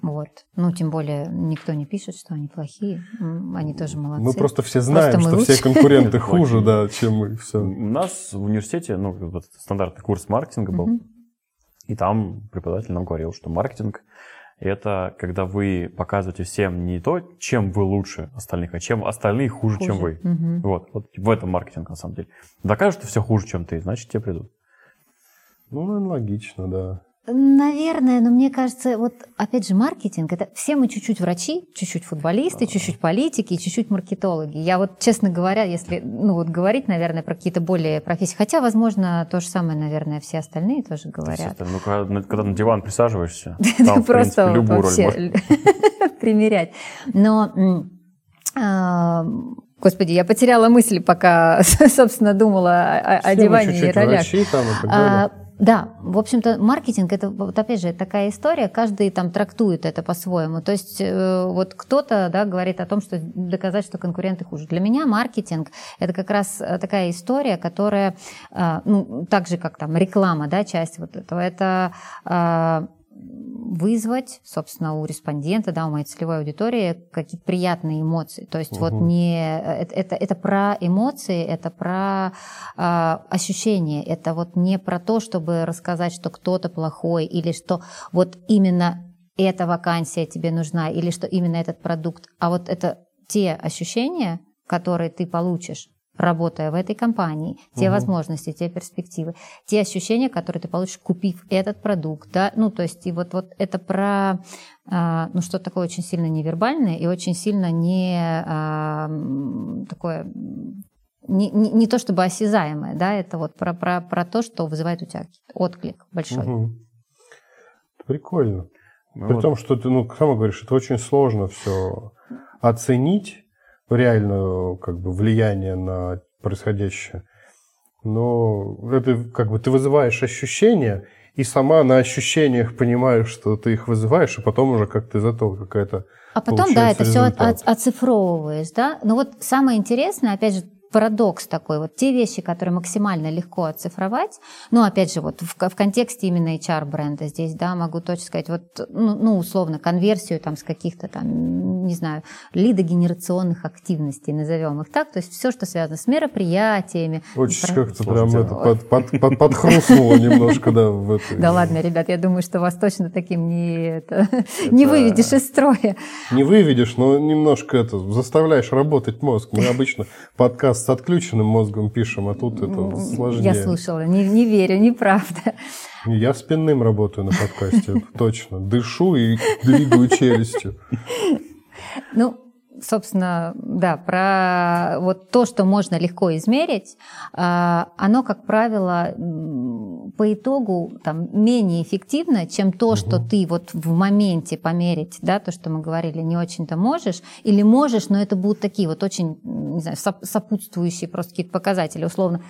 C: Вот. Ну, тем более, никто не пишет, что они плохие. Они тоже молодцы.
B: Мы просто все знаем, просто что лучше. все конкуренты хуже, да, чем мы. Все. У
A: нас в университете, ну, вот стандартный курс маркетинга был, и там преподаватель нам говорил, что маркетинг это когда вы показываете всем не то, чем вы лучше остальных, а чем остальные хуже, хуже. чем вы. Угу. Вот, вот в этом маркетинг на самом деле. Докажешь, что все хуже, чем ты, значит, тебе придут.
B: Ну, наверное, логично, да.
C: Наверное, но мне кажется, вот опять же маркетинг, это все мы чуть-чуть врачи, чуть-чуть футболисты, чуть-чуть политики, чуть-чуть маркетологи. Я вот, честно говоря, если, ну вот говорить, наверное, про какие-то более профессии, хотя, возможно, то же самое, наверное, все остальные тоже говорят.
A: Ну, когда, когда на диван присаживаешься,
C: там, просто любую роль примерять. Но а, Господи, я потеряла мысль, пока, собственно, думала о, диване и ролях. Врачи, там, и. Да, в общем-то, маркетинг это вот опять же такая история, каждый там трактует это по-своему. То есть э, вот кто-то да, говорит о том, что доказать, что конкуренты хуже. Для меня маркетинг это как раз э, такая история, которая, э, ну, так же как там реклама, да, часть вот этого, это вызвать, собственно, у респондента, да, у моей целевой аудитории какие-то приятные эмоции. То есть угу. вот не это, это, это про эмоции, это про э, ощущения, это вот не про то, чтобы рассказать, что кто-то плохой или что вот именно эта вакансия тебе нужна или что именно этот продукт, а вот это те ощущения, которые ты получишь работая в этой компании, те угу. возможности, те перспективы, те ощущения, которые ты получишь, купив этот продукт, да, ну, то есть, и вот, вот это про, а, ну, что такое очень сильно невербальное и очень сильно не а, такое не, не, не то чтобы осязаемое, да, это вот про, про, про то, что вызывает у тебя отклик большой. Угу.
B: Прикольно. Ну, При вот. том, что ты, ну, сама говоришь, это очень сложно все оценить, реальное как бы влияние на происходящее. Но это как бы ты вызываешь ощущения, и сама на ощущениях понимаешь, что ты их вызываешь, и потом уже как-то из этого какая-то
C: А потом, да, это результат. все оцифровываешь, да. Но вот самое интересное, опять же, парадокс такой. Вот те вещи, которые максимально легко оцифровать, ну, опять же, вот в, в контексте именно HR-бренда здесь, да, могу точно сказать, вот, ну, ну, условно, конверсию там с каких-то там, не знаю, лидогенерационных активностей, назовем их так, то есть все, что связано с мероприятиями.
B: Очень про... как-то прям это под, под, под, подхрустнуло немножко, да, в этой...
C: Да ладно, ребят, я думаю, что вас точно таким не, это, не выведешь из строя.
B: Не выведешь, но немножко это, заставляешь работать мозг. Мы обычно подкаст с отключенным мозгом пишем, а тут это сложнее.
C: Я слушала, не, не верю, неправда.
B: Я спинным работаю на подкасте, точно. Дышу и двигаю челюстью.
C: Ну, собственно, да, про вот то, что можно легко измерить, а, оно, как правило, по итогу там, менее эффективно, чем то, угу. что ты вот в моменте померить, да, то, что мы говорили, не очень-то можешь, или можешь, но это будут такие вот очень, не знаю, сопутствующие просто какие-то показатели, условно,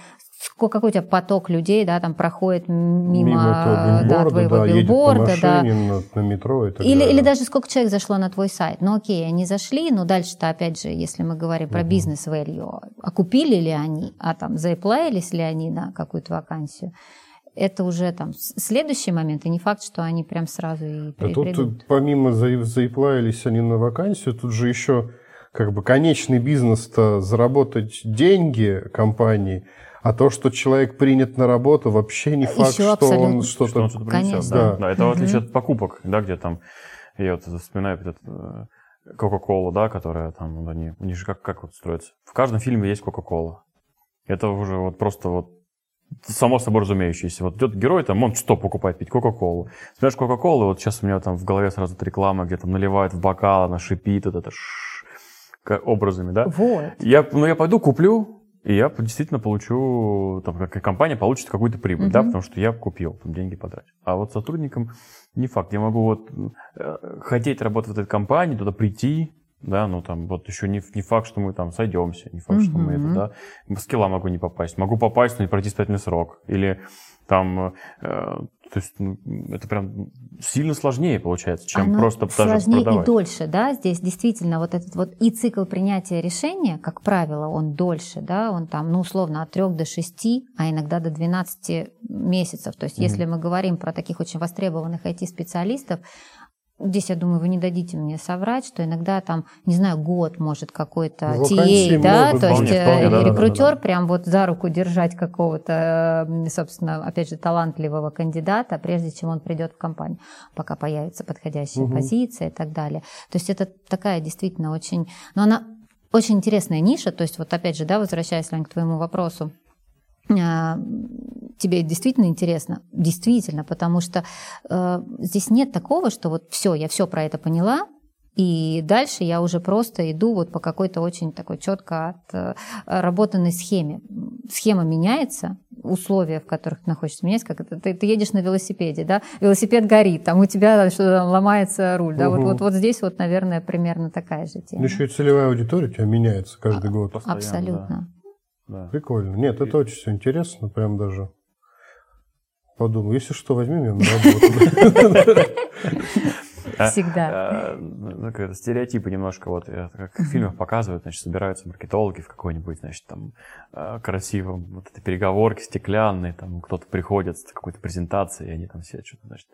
C: какой у тебя поток людей, да, там проходит мимо, мимо да, твоего да, билборда,
B: едет
C: да.
B: На, на метро и так
C: или, далее. или даже сколько человек зашло на твой сайт. Ну окей, они зашли, но дальше-то опять же, если мы говорим про бизнес value, окупили ли они, а там заеплаялись ли они на какую-то вакансию, это уже там следующий момент, и не факт, что они прям сразу и
B: а тут придут. помимо заеплаялись они на вакансию, тут же еще как бы конечный бизнес-то заработать деньги компании – а то, что человек принят на работу, вообще не факт, Еще что он что-то... Что он что-то
A: принесет, да. да. Это в отличие от покупок, да, где там, я вот вспоминаю этот э, Кока-Колу, да, которая там, они, у них же как, как вот строится. В каждом фильме есть Кока-Кола. Это уже вот просто вот само собой разумеющееся. Вот идет герой, там, он что покупает? Пить Кока-Колу. Смотришь Кока-Колу, вот сейчас у меня там в голове сразу эта реклама, где там наливают в бокал, она шипит, вот это ш образами, да?
C: Вот.
A: Я, ну, я пойду куплю, и я действительно получу, там, как компания получит какую-то прибыль, угу. да, потому что я купил, там, деньги потратил. А вот сотрудникам не факт. Я могу вот э, хотеть работать в этой компании, туда прийти, да, ну там вот еще не, не факт, что мы там сойдемся, не факт, угу. что мы это, да, скилла могу не попасть. Могу попасть, но не пройти испытательный срок. Или там э, то есть ну, это прям сильно сложнее получается, чем Оно просто даже
C: сложнее
A: продавать.
C: и дольше, да, здесь действительно вот этот вот и цикл принятия решения, как правило, он дольше, да, он там, ну, условно, от 3 до 6, а иногда до 12 месяцев. То есть mm-hmm. если мы говорим про таких очень востребованных IT-специалистов, Здесь, я думаю, вы не дадите мне соврать, что иногда там, не знаю, год может какой-то TA, ну, да, то есть вполне, э, да, рекрутер да, да, да. прям вот за руку держать какого-то, собственно, опять же, талантливого кандидата, прежде чем он придет в компанию, пока появится подходящая угу. позиция и так далее. То есть это такая действительно очень, но она очень интересная ниша, то есть вот опять же, да, возвращаясь, Лень, к твоему вопросу, а, тебе действительно интересно? Действительно, потому что э, здесь нет такого, что вот все, я все про это поняла, и дальше я уже просто иду вот по какой-то очень такой четко отработанной схеме. Схема меняется, условия, в которых ты находишься, меняется, как это, ты, ты едешь на велосипеде, да, велосипед горит, там у тебя что ломается руль, да, угу. вот, вот, вот здесь вот, наверное, примерно такая же тема.
B: Ну, еще и целевая аудитория у тебя меняется каждый а, год.
C: Постоянно, Абсолютно.
B: Да. Прикольно. Нет, это очень все интересно, прям даже подумал, если что, возьми меня на работу.
C: Всегда.
A: А, ну, как стереотипы немножко, вот как в фильмах показывают, значит, собираются маркетологи в какой-нибудь, значит, там а, красивом, вот этой переговорке стеклянной, там кто-то приходит с какой-то презентацией, и они там все что-то, значит,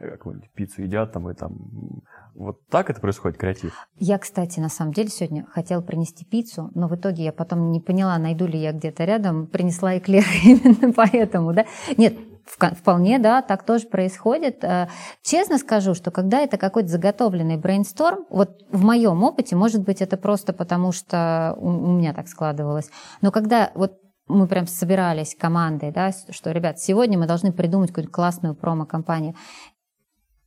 A: какую-нибудь пиццу едят там, и там вот так это происходит, креатив?
C: Я, кстати, на самом деле сегодня хотела принести пиццу, но в итоге я потом не поняла, найду ли я где-то рядом, принесла эклер именно поэтому, да. Нет, Вполне, да, так тоже происходит. Э, честно скажу, что когда это какой-то заготовленный брейнсторм, вот в моем опыте, может быть, это просто потому, что у меня так складывалось, но когда вот мы прям собирались командой, да, что, ребят, сегодня мы должны придумать какую-то классную промо-компанию,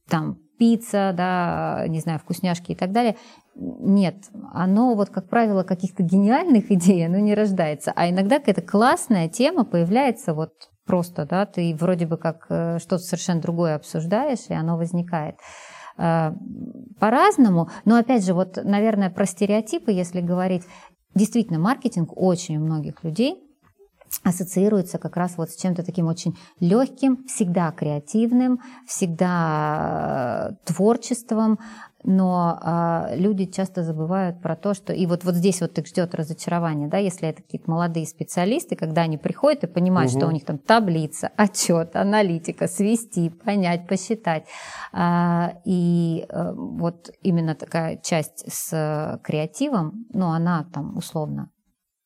C: там, пицца, да, не знаю, вкусняшки и так далее. Нет, оно вот, как правило, каких-то гениальных идей, оно не рождается. А иногда какая-то классная тема появляется вот просто, да, ты вроде бы как э, что-то совершенно другое обсуждаешь, и оно возникает э, по-разному. Но опять же, вот, наверное, про стереотипы, если говорить, действительно, маркетинг очень у многих людей ассоциируется как раз вот с чем-то таким очень легким, всегда креативным, всегда э, творчеством, но а, люди часто забывают про то, что и вот вот здесь вот их ждет разочарование, да, если это какие-то молодые специалисты, когда они приходят и понимают, угу. что у них там таблица, отчет, аналитика, свести, понять, посчитать, а, и а, вот именно такая часть с креативом, ну она там условно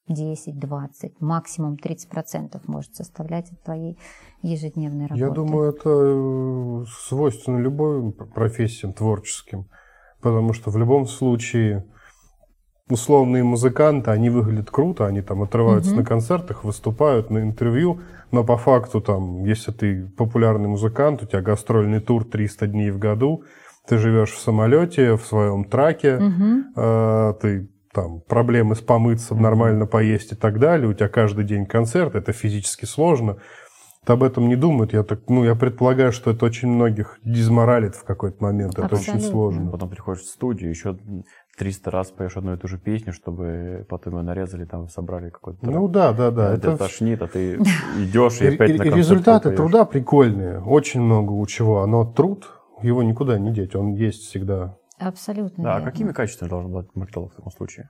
C: 10, 20, максимум 30% может составлять от твоей ежедневной работы.
B: Я думаю, это э, свойственно любой профессиям творческим. Потому что в любом случае условные музыканты, они выглядят круто, они там отрываются mm-hmm. на концертах, выступают на интервью, но по факту там, если ты популярный музыкант, у тебя гастрольный тур 300 дней в году, ты живешь в самолете, в своем траке, mm-hmm. э, ты там проблемы с помыться, нормально поесть и так далее, у тебя каждый день концерт, это физически сложно об этом не думают. Я так, ну, я предполагаю, что это очень многих дизморалит в какой-то момент. Абсолютно. Это очень сложно.
A: Потом приходишь в студию, еще 300 раз поешь одну и ту же песню, чтобы потом ее нарезали, там собрали какой-то...
B: Ну да, да, да.
A: Это, это тошнит, а ты идешь и опять
B: на концерт Результаты труда прикольные, очень много у чего. Но труд, его никуда не деть, он есть всегда.
C: Абсолютно
A: Да, а какими качествами должен быть маркетолог в таком случае?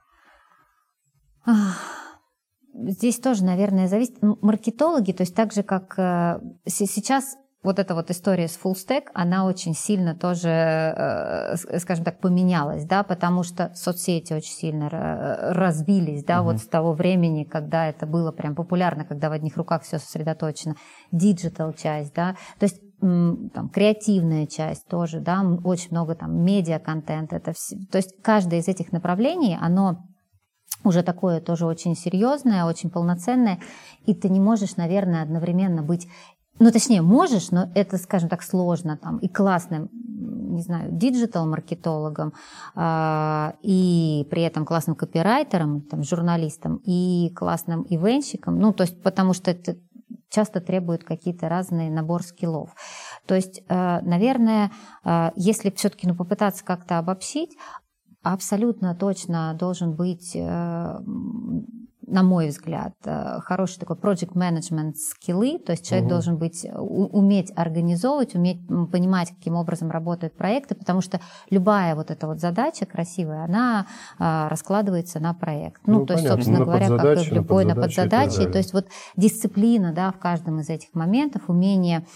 C: Здесь тоже, наверное, зависит. Маркетологи, то есть так же, как э, сейчас вот эта вот история с full stack, она очень сильно тоже, э, скажем так, поменялась, да, потому что соцсети очень сильно развились, да, угу. вот с того времени, когда это было прям популярно, когда в одних руках все сосредоточено, digital часть, да, то есть там, креативная часть тоже, да, очень много там медиа-контента, это все, то есть каждое из этих направлений, оно уже такое тоже очень серьезное, очень полноценное, и ты не можешь, наверное, одновременно быть ну, точнее, можешь, но это, скажем так, сложно там и классным, не знаю, диджитал-маркетологом, э, и при этом классным копирайтером, там, журналистом, и классным ивенщиком, ну, то есть, потому что это часто требует какие-то разные набор скиллов. То есть, э, наверное, э, если все-таки ну, попытаться как-то обобщить, абсолютно точно должен быть, э, на мой взгляд, э, хороший такой project management скиллы, то есть человек угу. должен быть, уметь организовывать, уметь понимать, каким образом работают проекты, потому что любая вот эта вот задача красивая, она раскладывается на проект. Ну, ну то понятно. есть, собственно на говоря, как и в любой на подзадаче. То есть вот дисциплина, да, в каждом из этих моментов, умение,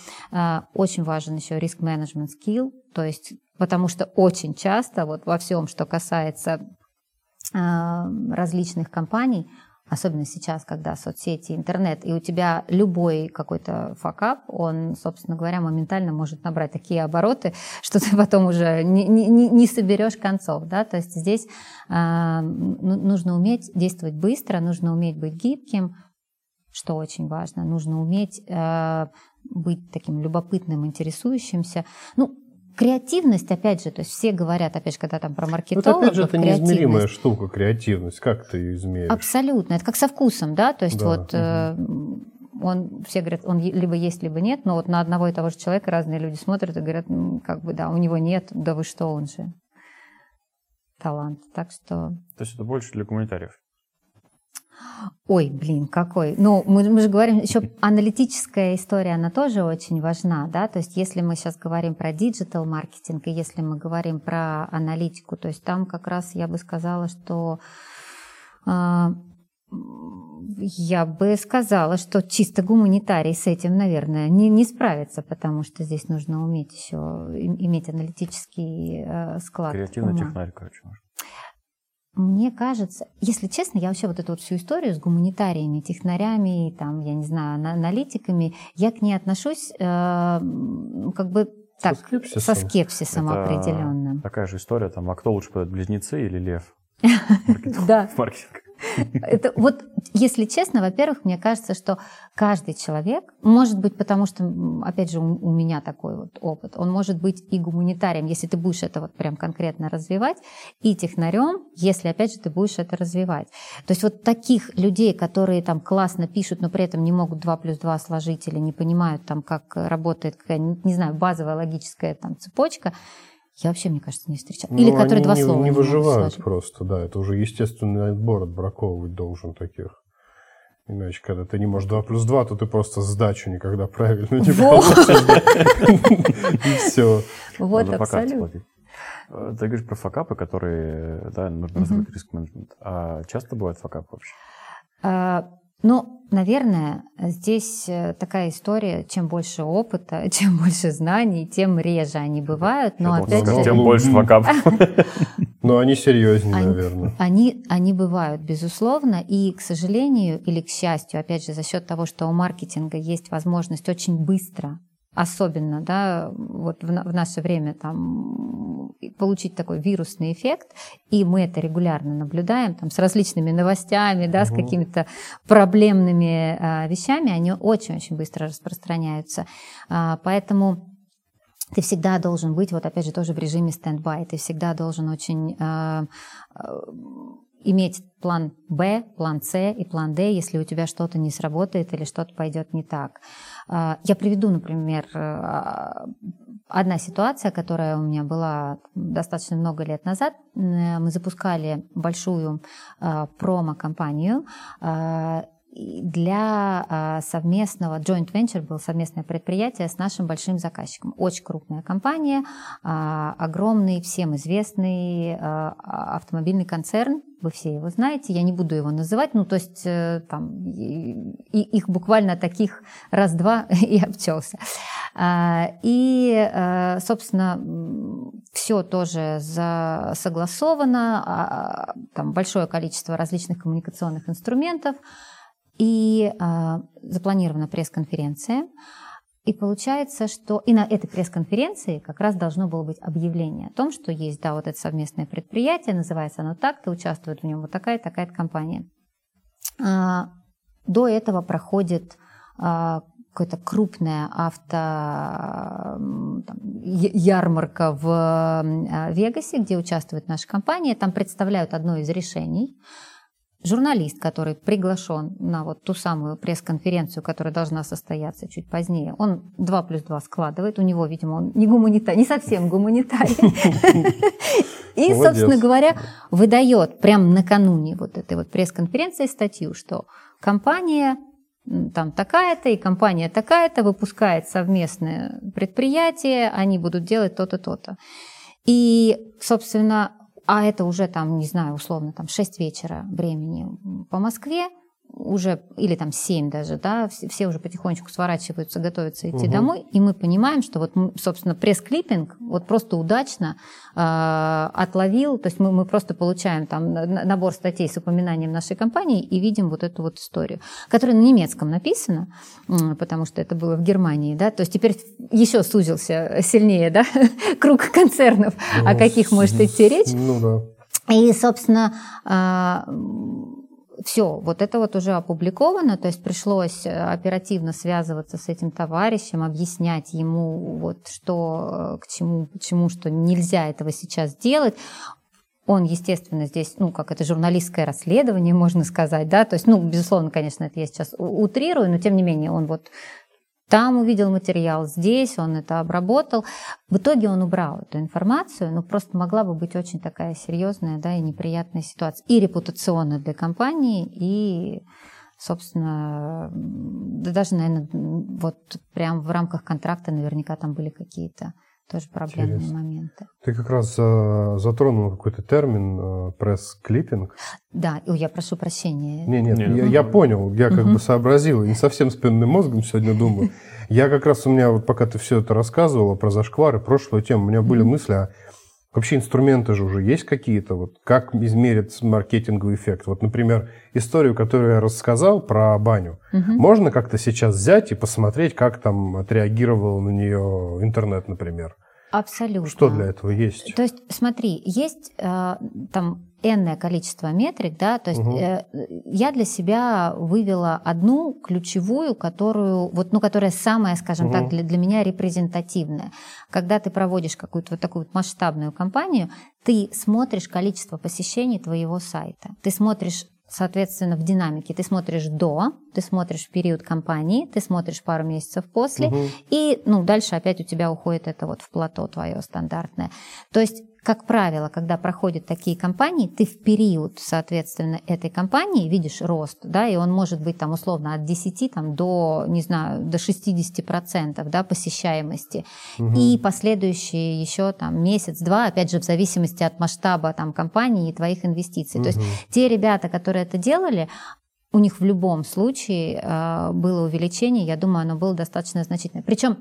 C: очень важен еще риск менеджмент скилл, то есть потому что очень часто вот во всем, что касается э, различных компаний, особенно сейчас, когда соцсети, интернет, и у тебя любой какой-то факап, он, собственно говоря, моментально может набрать такие обороты, что ты потом уже не, не, не соберешь концов. Да? То есть здесь э, нужно уметь действовать быстро, нужно уметь быть гибким, что очень важно. Нужно уметь э, быть таким любопытным, интересующимся. Ну, креативность, опять же, то есть все говорят, опять же, когда там про маркетологов,
B: Вот опять же, это неизмеримая штука, креативность. Как ты ее измеришь?
C: Абсолютно. Это как со вкусом, да? То есть да. вот угу. он, все говорят, он либо есть, либо нет, но вот на одного и того же человека разные люди смотрят и говорят, как бы, да, у него нет, да вы что, он же талант. Так что...
A: То есть это больше для комментариев?
C: Ой, блин, какой. Ну, мы, мы же говорим, еще аналитическая история, она тоже очень важна, да, то есть если мы сейчас говорим про digital маркетинг, и если мы говорим про аналитику, то есть там как раз я бы сказала, что э, я бы сказала, что чисто гуманитарий с этим, наверное, не, не справится, потому что здесь нужно уметь еще иметь аналитический э, склад.
A: Креативный технарь, короче, может.
C: Мне кажется, если честно, я вообще вот эту вот всю историю с гуманитариями, технарями, там, я не знаю, аналитиками, я к ней отношусь э, как бы так, со скепсисом, со скепсисом Это определенным.
A: Такая же история, там, а кто лучше подает, близнецы или лев?
C: Да. Маркетинг. Это вот, если честно, во-первых, мне кажется, что каждый человек, может быть, потому что, опять же, у, меня такой вот опыт, он может быть и гуманитарием, если ты будешь это вот прям конкретно развивать, и технарем, если, опять же, ты будешь это развивать. То есть вот таких людей, которые там классно пишут, но при этом не могут 2 плюс 2 сложить или не понимают там, как работает какая не знаю, базовая логическая там цепочка, я вообще, мне кажется, не встречала. Или ну, которые два
B: не,
C: слова.
B: Не выживают просто, да. Это уже естественный отбор отбраковывать должен таких. Иначе, когда ты не можешь 2 плюс 2, то ты просто сдачу никогда правильно не получишь. И все.
C: Вот, абсолютно.
A: Э, ты говоришь про факапы, которые, да, нужно развивать риск менеджмент. А часто бывают факапы вообще?
C: Ну, наверное, здесь э, такая история, чем больше опыта, чем больше знаний, тем реже они бывают. Но опять
A: же... Тем больше факапов.
B: Но они серьезнее, они, наверное.
C: Они, они бывают, безусловно. И, к сожалению или к счастью, опять же, за счет того, что у маркетинга есть возможность очень быстро особенно, да, вот в, в наше время там получить такой вирусный эффект, и мы это регулярно наблюдаем там с различными новостями, да, угу. с какими-то проблемными а, вещами, они очень-очень быстро распространяются, а, поэтому ты всегда должен быть, вот опять же, тоже в режиме стендбай, ты всегда должен очень а, иметь план Б, план С и план Д, если у тебя что-то не сработает или что-то пойдет не так. А, я приведу, например, а, одна ситуация, которая у меня была достаточно много лет назад. Мы запускали большую а, промо-компанию для а, совместного joint venture был совместное предприятие с нашим большим заказчиком. Очень крупная компания, а, огромный, всем известный а, автомобильный концерн. Вы все его знаете, я не буду его называть, ну то есть э, там и, их буквально таких раз-два и обчелся. И, э, собственно, все тоже согласовано, там большое количество различных коммуникационных инструментов – и э, запланирована пресс-конференция. И получается, что и на этой пресс-конференции как раз должно было быть объявление о том, что есть, да, вот это совместное предприятие, называется оно так-то, участвует в нем вот такая такая компания. А, до этого проходит а, какая-то крупная авто там, ярмарка в а, Вегасе, где участвует наша компания. Там представляют одно из решений журналист, который приглашен на вот ту самую пресс-конференцию, которая должна состояться чуть позднее, он 2 плюс 2 складывает, у него, видимо, он не гуманитарий, не совсем гуманитарий. И, собственно говоря, выдает прямо накануне вот этой вот пресс-конференции статью, что компания там такая-то и компания такая-то выпускает совместное предприятие, они будут делать то-то, то-то. И, собственно, а это уже там, не знаю, условно, там 6 вечера времени по Москве, уже, или там 7 даже, да, все, все уже потихонечку сворачиваются, готовятся идти угу. домой, и мы понимаем, что вот, собственно, пресс-клиппинг вот просто удачно э, отловил, то есть мы, мы просто получаем там набор статей с упоминанием нашей компании и видим вот эту вот историю, которая на немецком написана, потому что это было в Германии, да, то есть теперь еще сузился сильнее, да, круг концернов, ну, о каких может идти речь.
B: Ну да.
C: И, собственно, э, все, вот это вот уже опубликовано, то есть пришлось э, оперативно связываться с этим товарищем, объяснять ему, вот, что к чему, почему, что нельзя этого сейчас делать. Он, естественно, здесь, ну, как это журналистское расследование, можно сказать, да, то есть, ну, безусловно, конечно, это я сейчас утрирую, но тем не менее он вот там увидел материал, здесь он это обработал. В итоге он убрал эту информацию, но просто могла бы быть очень такая серьезная да, и неприятная ситуация. И репутационная для компании, и, собственно, да даже, наверное, вот прям в рамках контракта наверняка там были какие-то тоже проблемные Интересно. моменты.
B: Ты как раз э, затронул какой-то термин э, пресс-клиппинг.
C: Да, я прошу прощения.
B: Не, нет, нет. Я, я понял, я как угу. бы сообразил, не совсем спинным мозгом сегодня думаю. Я как раз у меня, вот пока ты все это рассказывала про зашквары, прошлую тему, у меня были мысли, а Вообще инструменты же уже есть какие-то, вот как измерить маркетинговый эффект. Вот, например, историю, которую я рассказал про баню, угу. можно как-то сейчас взять и посмотреть, как там отреагировал на нее интернет, например.
C: Абсолютно.
B: Что для этого есть?
C: То есть, смотри, есть э, там энное количество метрик, да, то есть угу. э, я для себя вывела одну ключевую, которую, вот, ну, которая самая, скажем угу. так, для, для меня репрезентативная. Когда ты проводишь какую-то вот такую вот масштабную кампанию, ты смотришь количество посещений твоего сайта, ты смотришь соответственно, в динамике ты смотришь до, ты смотришь в период кампании, ты смотришь пару месяцев после, угу. и ну, дальше опять у тебя уходит это вот в плато твое стандартное. То есть как правило, когда проходят такие кампании, ты в период, соответственно, этой кампании видишь рост, да, и он может быть там условно от 10 там, до, не знаю, до 60% да, посещаемости. Угу. И последующие еще там месяц-два, опять же, в зависимости от масштаба там компании и твоих инвестиций. Угу. То есть те ребята, которые это делали, у них в любом случае э, было увеличение, я думаю, оно было достаточно значительное. Причем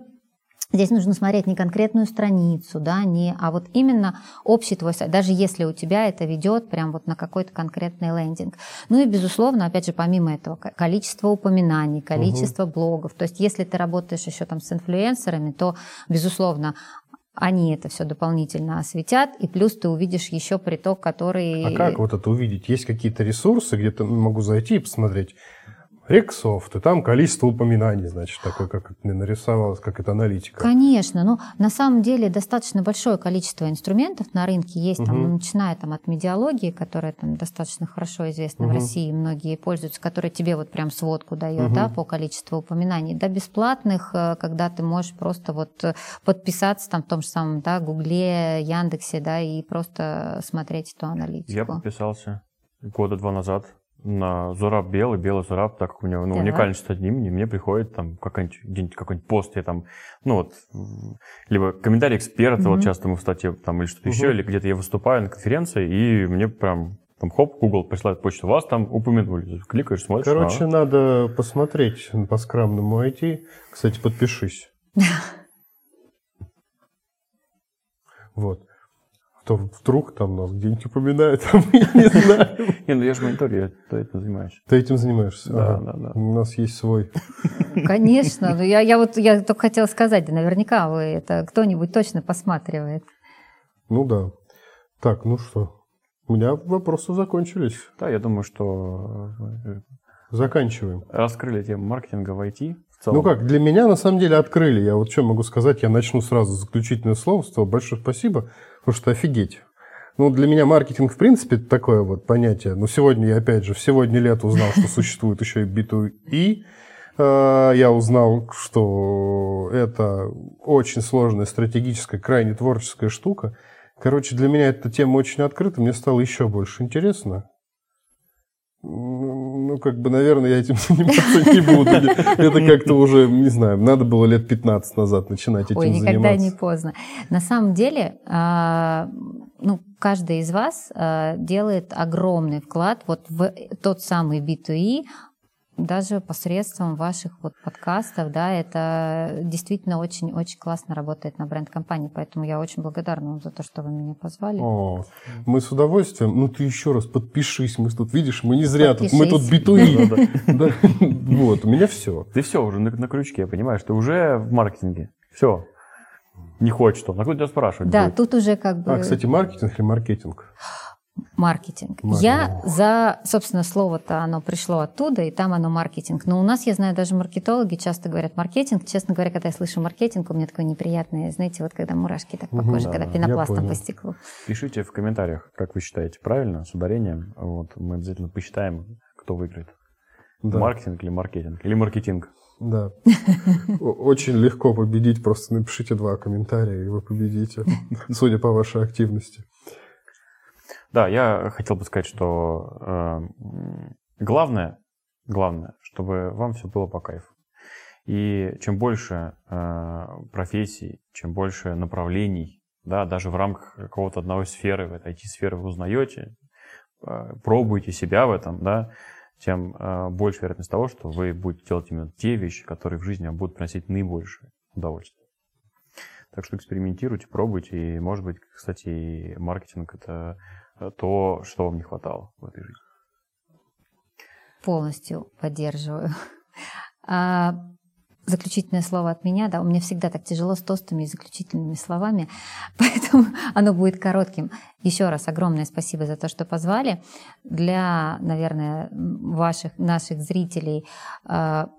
C: Здесь нужно смотреть не конкретную страницу, да, не, а вот именно общий твой сайт, даже если у тебя это ведет прям вот на какой-то конкретный лендинг. Ну и, безусловно, опять же, помимо этого, количество упоминаний, количество угу. блогов. То есть, если ты работаешь еще там с инфлюенсерами, то, безусловно, они это все дополнительно осветят, и плюс ты увидишь еще приток, который...
B: А как вот это увидеть? Есть какие-то ресурсы, где ты могу зайти и посмотреть, Рексофт, и там количество упоминаний, значит, такое, как мне нарисовалось, как это аналитика.
C: Конечно, ну, на самом деле достаточно большое количество инструментов на рынке есть, там, угу. начиная там от медиалогии, которая там достаточно хорошо известна угу. в России, многие пользуются, которая тебе вот прям сводку дает, угу. да, по количеству упоминаний, до бесплатных, э, когда ты можешь просто вот э, подписаться там в том же самом, да, Гугле, Яндексе, да, и просто смотреть эту аналитику.
A: Я подписался года два назад на Зураб белый, белый Зураб, так как у него ну, да. уникальность от имени, мне приходит там какой-нибудь, какой-нибудь пост, я там, ну вот, либо комментарий эксперта, mm-hmm. вот часто мы в статье там или что-то mm-hmm. еще, или где-то я выступаю на конференции, и мне прям там хоп, Google присылает почту, вас там упомянули. Кликаешь, смотришь.
B: Короче, а... надо посмотреть по скрамному IT. Кстати, подпишись. Вот то вдруг там нас где-нибудь упоминают, а мы не знаем.
A: Не, ну я же мониторю, ты этим занимаешься.
B: Ты этим занимаешься? Да, да, да. У нас есть свой.
C: Конечно, но я, я вот я только хотела сказать, наверняка вы это кто-нибудь точно посматривает.
B: Ну да. Так, ну что, у меня вопросы закончились.
A: Да, я думаю, что...
B: Э, Заканчиваем.
A: Раскрыли тему маркетинга в IT.
B: Ну как, для меня на самом деле открыли. Я вот что могу сказать, я начну сразу заключительное слово. Большое спасибо. Потому что офигеть. Ну, для меня маркетинг, в принципе, такое вот понятие. Но сегодня я, опять же, в сегодня лет узнал, что существует еще и B2E. А, я узнал, что это очень сложная, стратегическая, крайне творческая штука. Короче, для меня эта тема очень открыта, мне стало еще больше интересно. Ну, как бы, наверное, я этим заниматься не буду. Это как-то уже, не знаю, надо было лет 15 назад начинать этим Ой,
C: заниматься. никогда не поздно. На самом деле, а, ну, каждый из вас а, делает огромный вклад вот в тот самый B2E, даже посредством ваших вот подкастов, да, это действительно очень-очень классно работает на бренд-компании, поэтому я очень благодарна вам за то, что вы меня позвали.
B: О, мы с удовольствием. Ну, ты еще раз подпишись, мы тут, видишь, мы не зря тут, мы тут битуи. Вот, у меня все.
A: Ты все уже на крючке, понимаешь, ты уже в маркетинге. Все. Не хочешь что. На кто тебя спрашивать
C: Да, тут уже как бы...
B: А, кстати, маркетинг или маркетинг?
C: Маркетинг. маркетинг. Я за, собственно, слово-то оно пришло оттуда, и там оно маркетинг. Но у нас, я знаю, даже маркетологи часто говорят маркетинг. Честно говоря, когда я слышу маркетинг, у меня такое неприятное, знаете, вот когда мурашки так по коже, да, когда пенопластом по стеклу.
A: Пишите в комментариях, как вы считаете, правильно, с ударением. Вот, мы обязательно посчитаем, кто выиграет. Да. Маркетинг или маркетинг? Или маркетинг?
B: Да. Очень легко победить. Просто напишите два комментария, и вы победите, судя по вашей активности.
A: Да, я хотел бы сказать, что э, главное, главное, чтобы вам все было по кайфу. И чем больше э, профессий, чем больше направлений, да, даже в рамках какого-то одной сферы, в этой IT-сферы вы узнаете, э, пробуете себя в этом, да, тем э, больше вероятность того, что вы будете делать именно те вещи, которые в жизни вам будут приносить наибольшее удовольствие. Так что экспериментируйте, пробуйте. И, может быть, кстати, маркетинг – это то, что вам не хватало в этой жизни.
C: Полностью поддерживаю. А, заключительное слово от меня, да, у меня всегда так тяжело с тостами и заключительными словами, поэтому оно будет коротким. Еще раз огромное спасибо за то, что позвали. Для, наверное, ваших, наших зрителей а,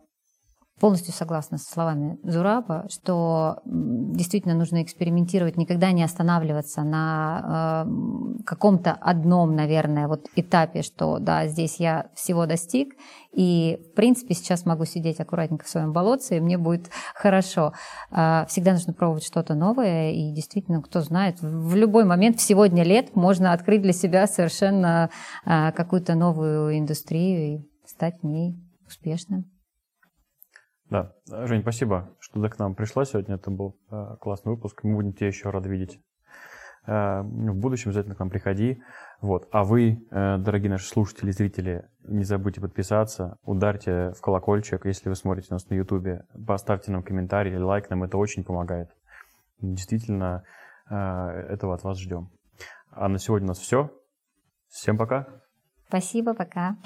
C: полностью согласна со словами Зураба, что действительно нужно экспериментировать, никогда не останавливаться на э, каком-то одном, наверное, вот этапе, что да, здесь я всего достиг, и в принципе сейчас могу сидеть аккуратненько в своем болотце, и мне будет хорошо. Э, всегда нужно пробовать что-то новое, и действительно, кто знает, в любой момент, в сегодня лет можно открыть для себя совершенно э, какую-то новую индустрию и стать в ней успешным.
A: Да, Жень, спасибо, что ты к нам пришла сегодня. Это был э, классный выпуск. Мы будем тебя еще рады видеть. Э, в будущем обязательно к нам приходи. Вот. А вы, э, дорогие наши слушатели зрители, не забудьте подписаться, ударьте в колокольчик, если вы смотрите нас на Ютубе, поставьте нам комментарий или лайк, нам это очень помогает. Действительно, этого от вас ждем. А на сегодня у нас все. Всем пока.
C: Спасибо, пока.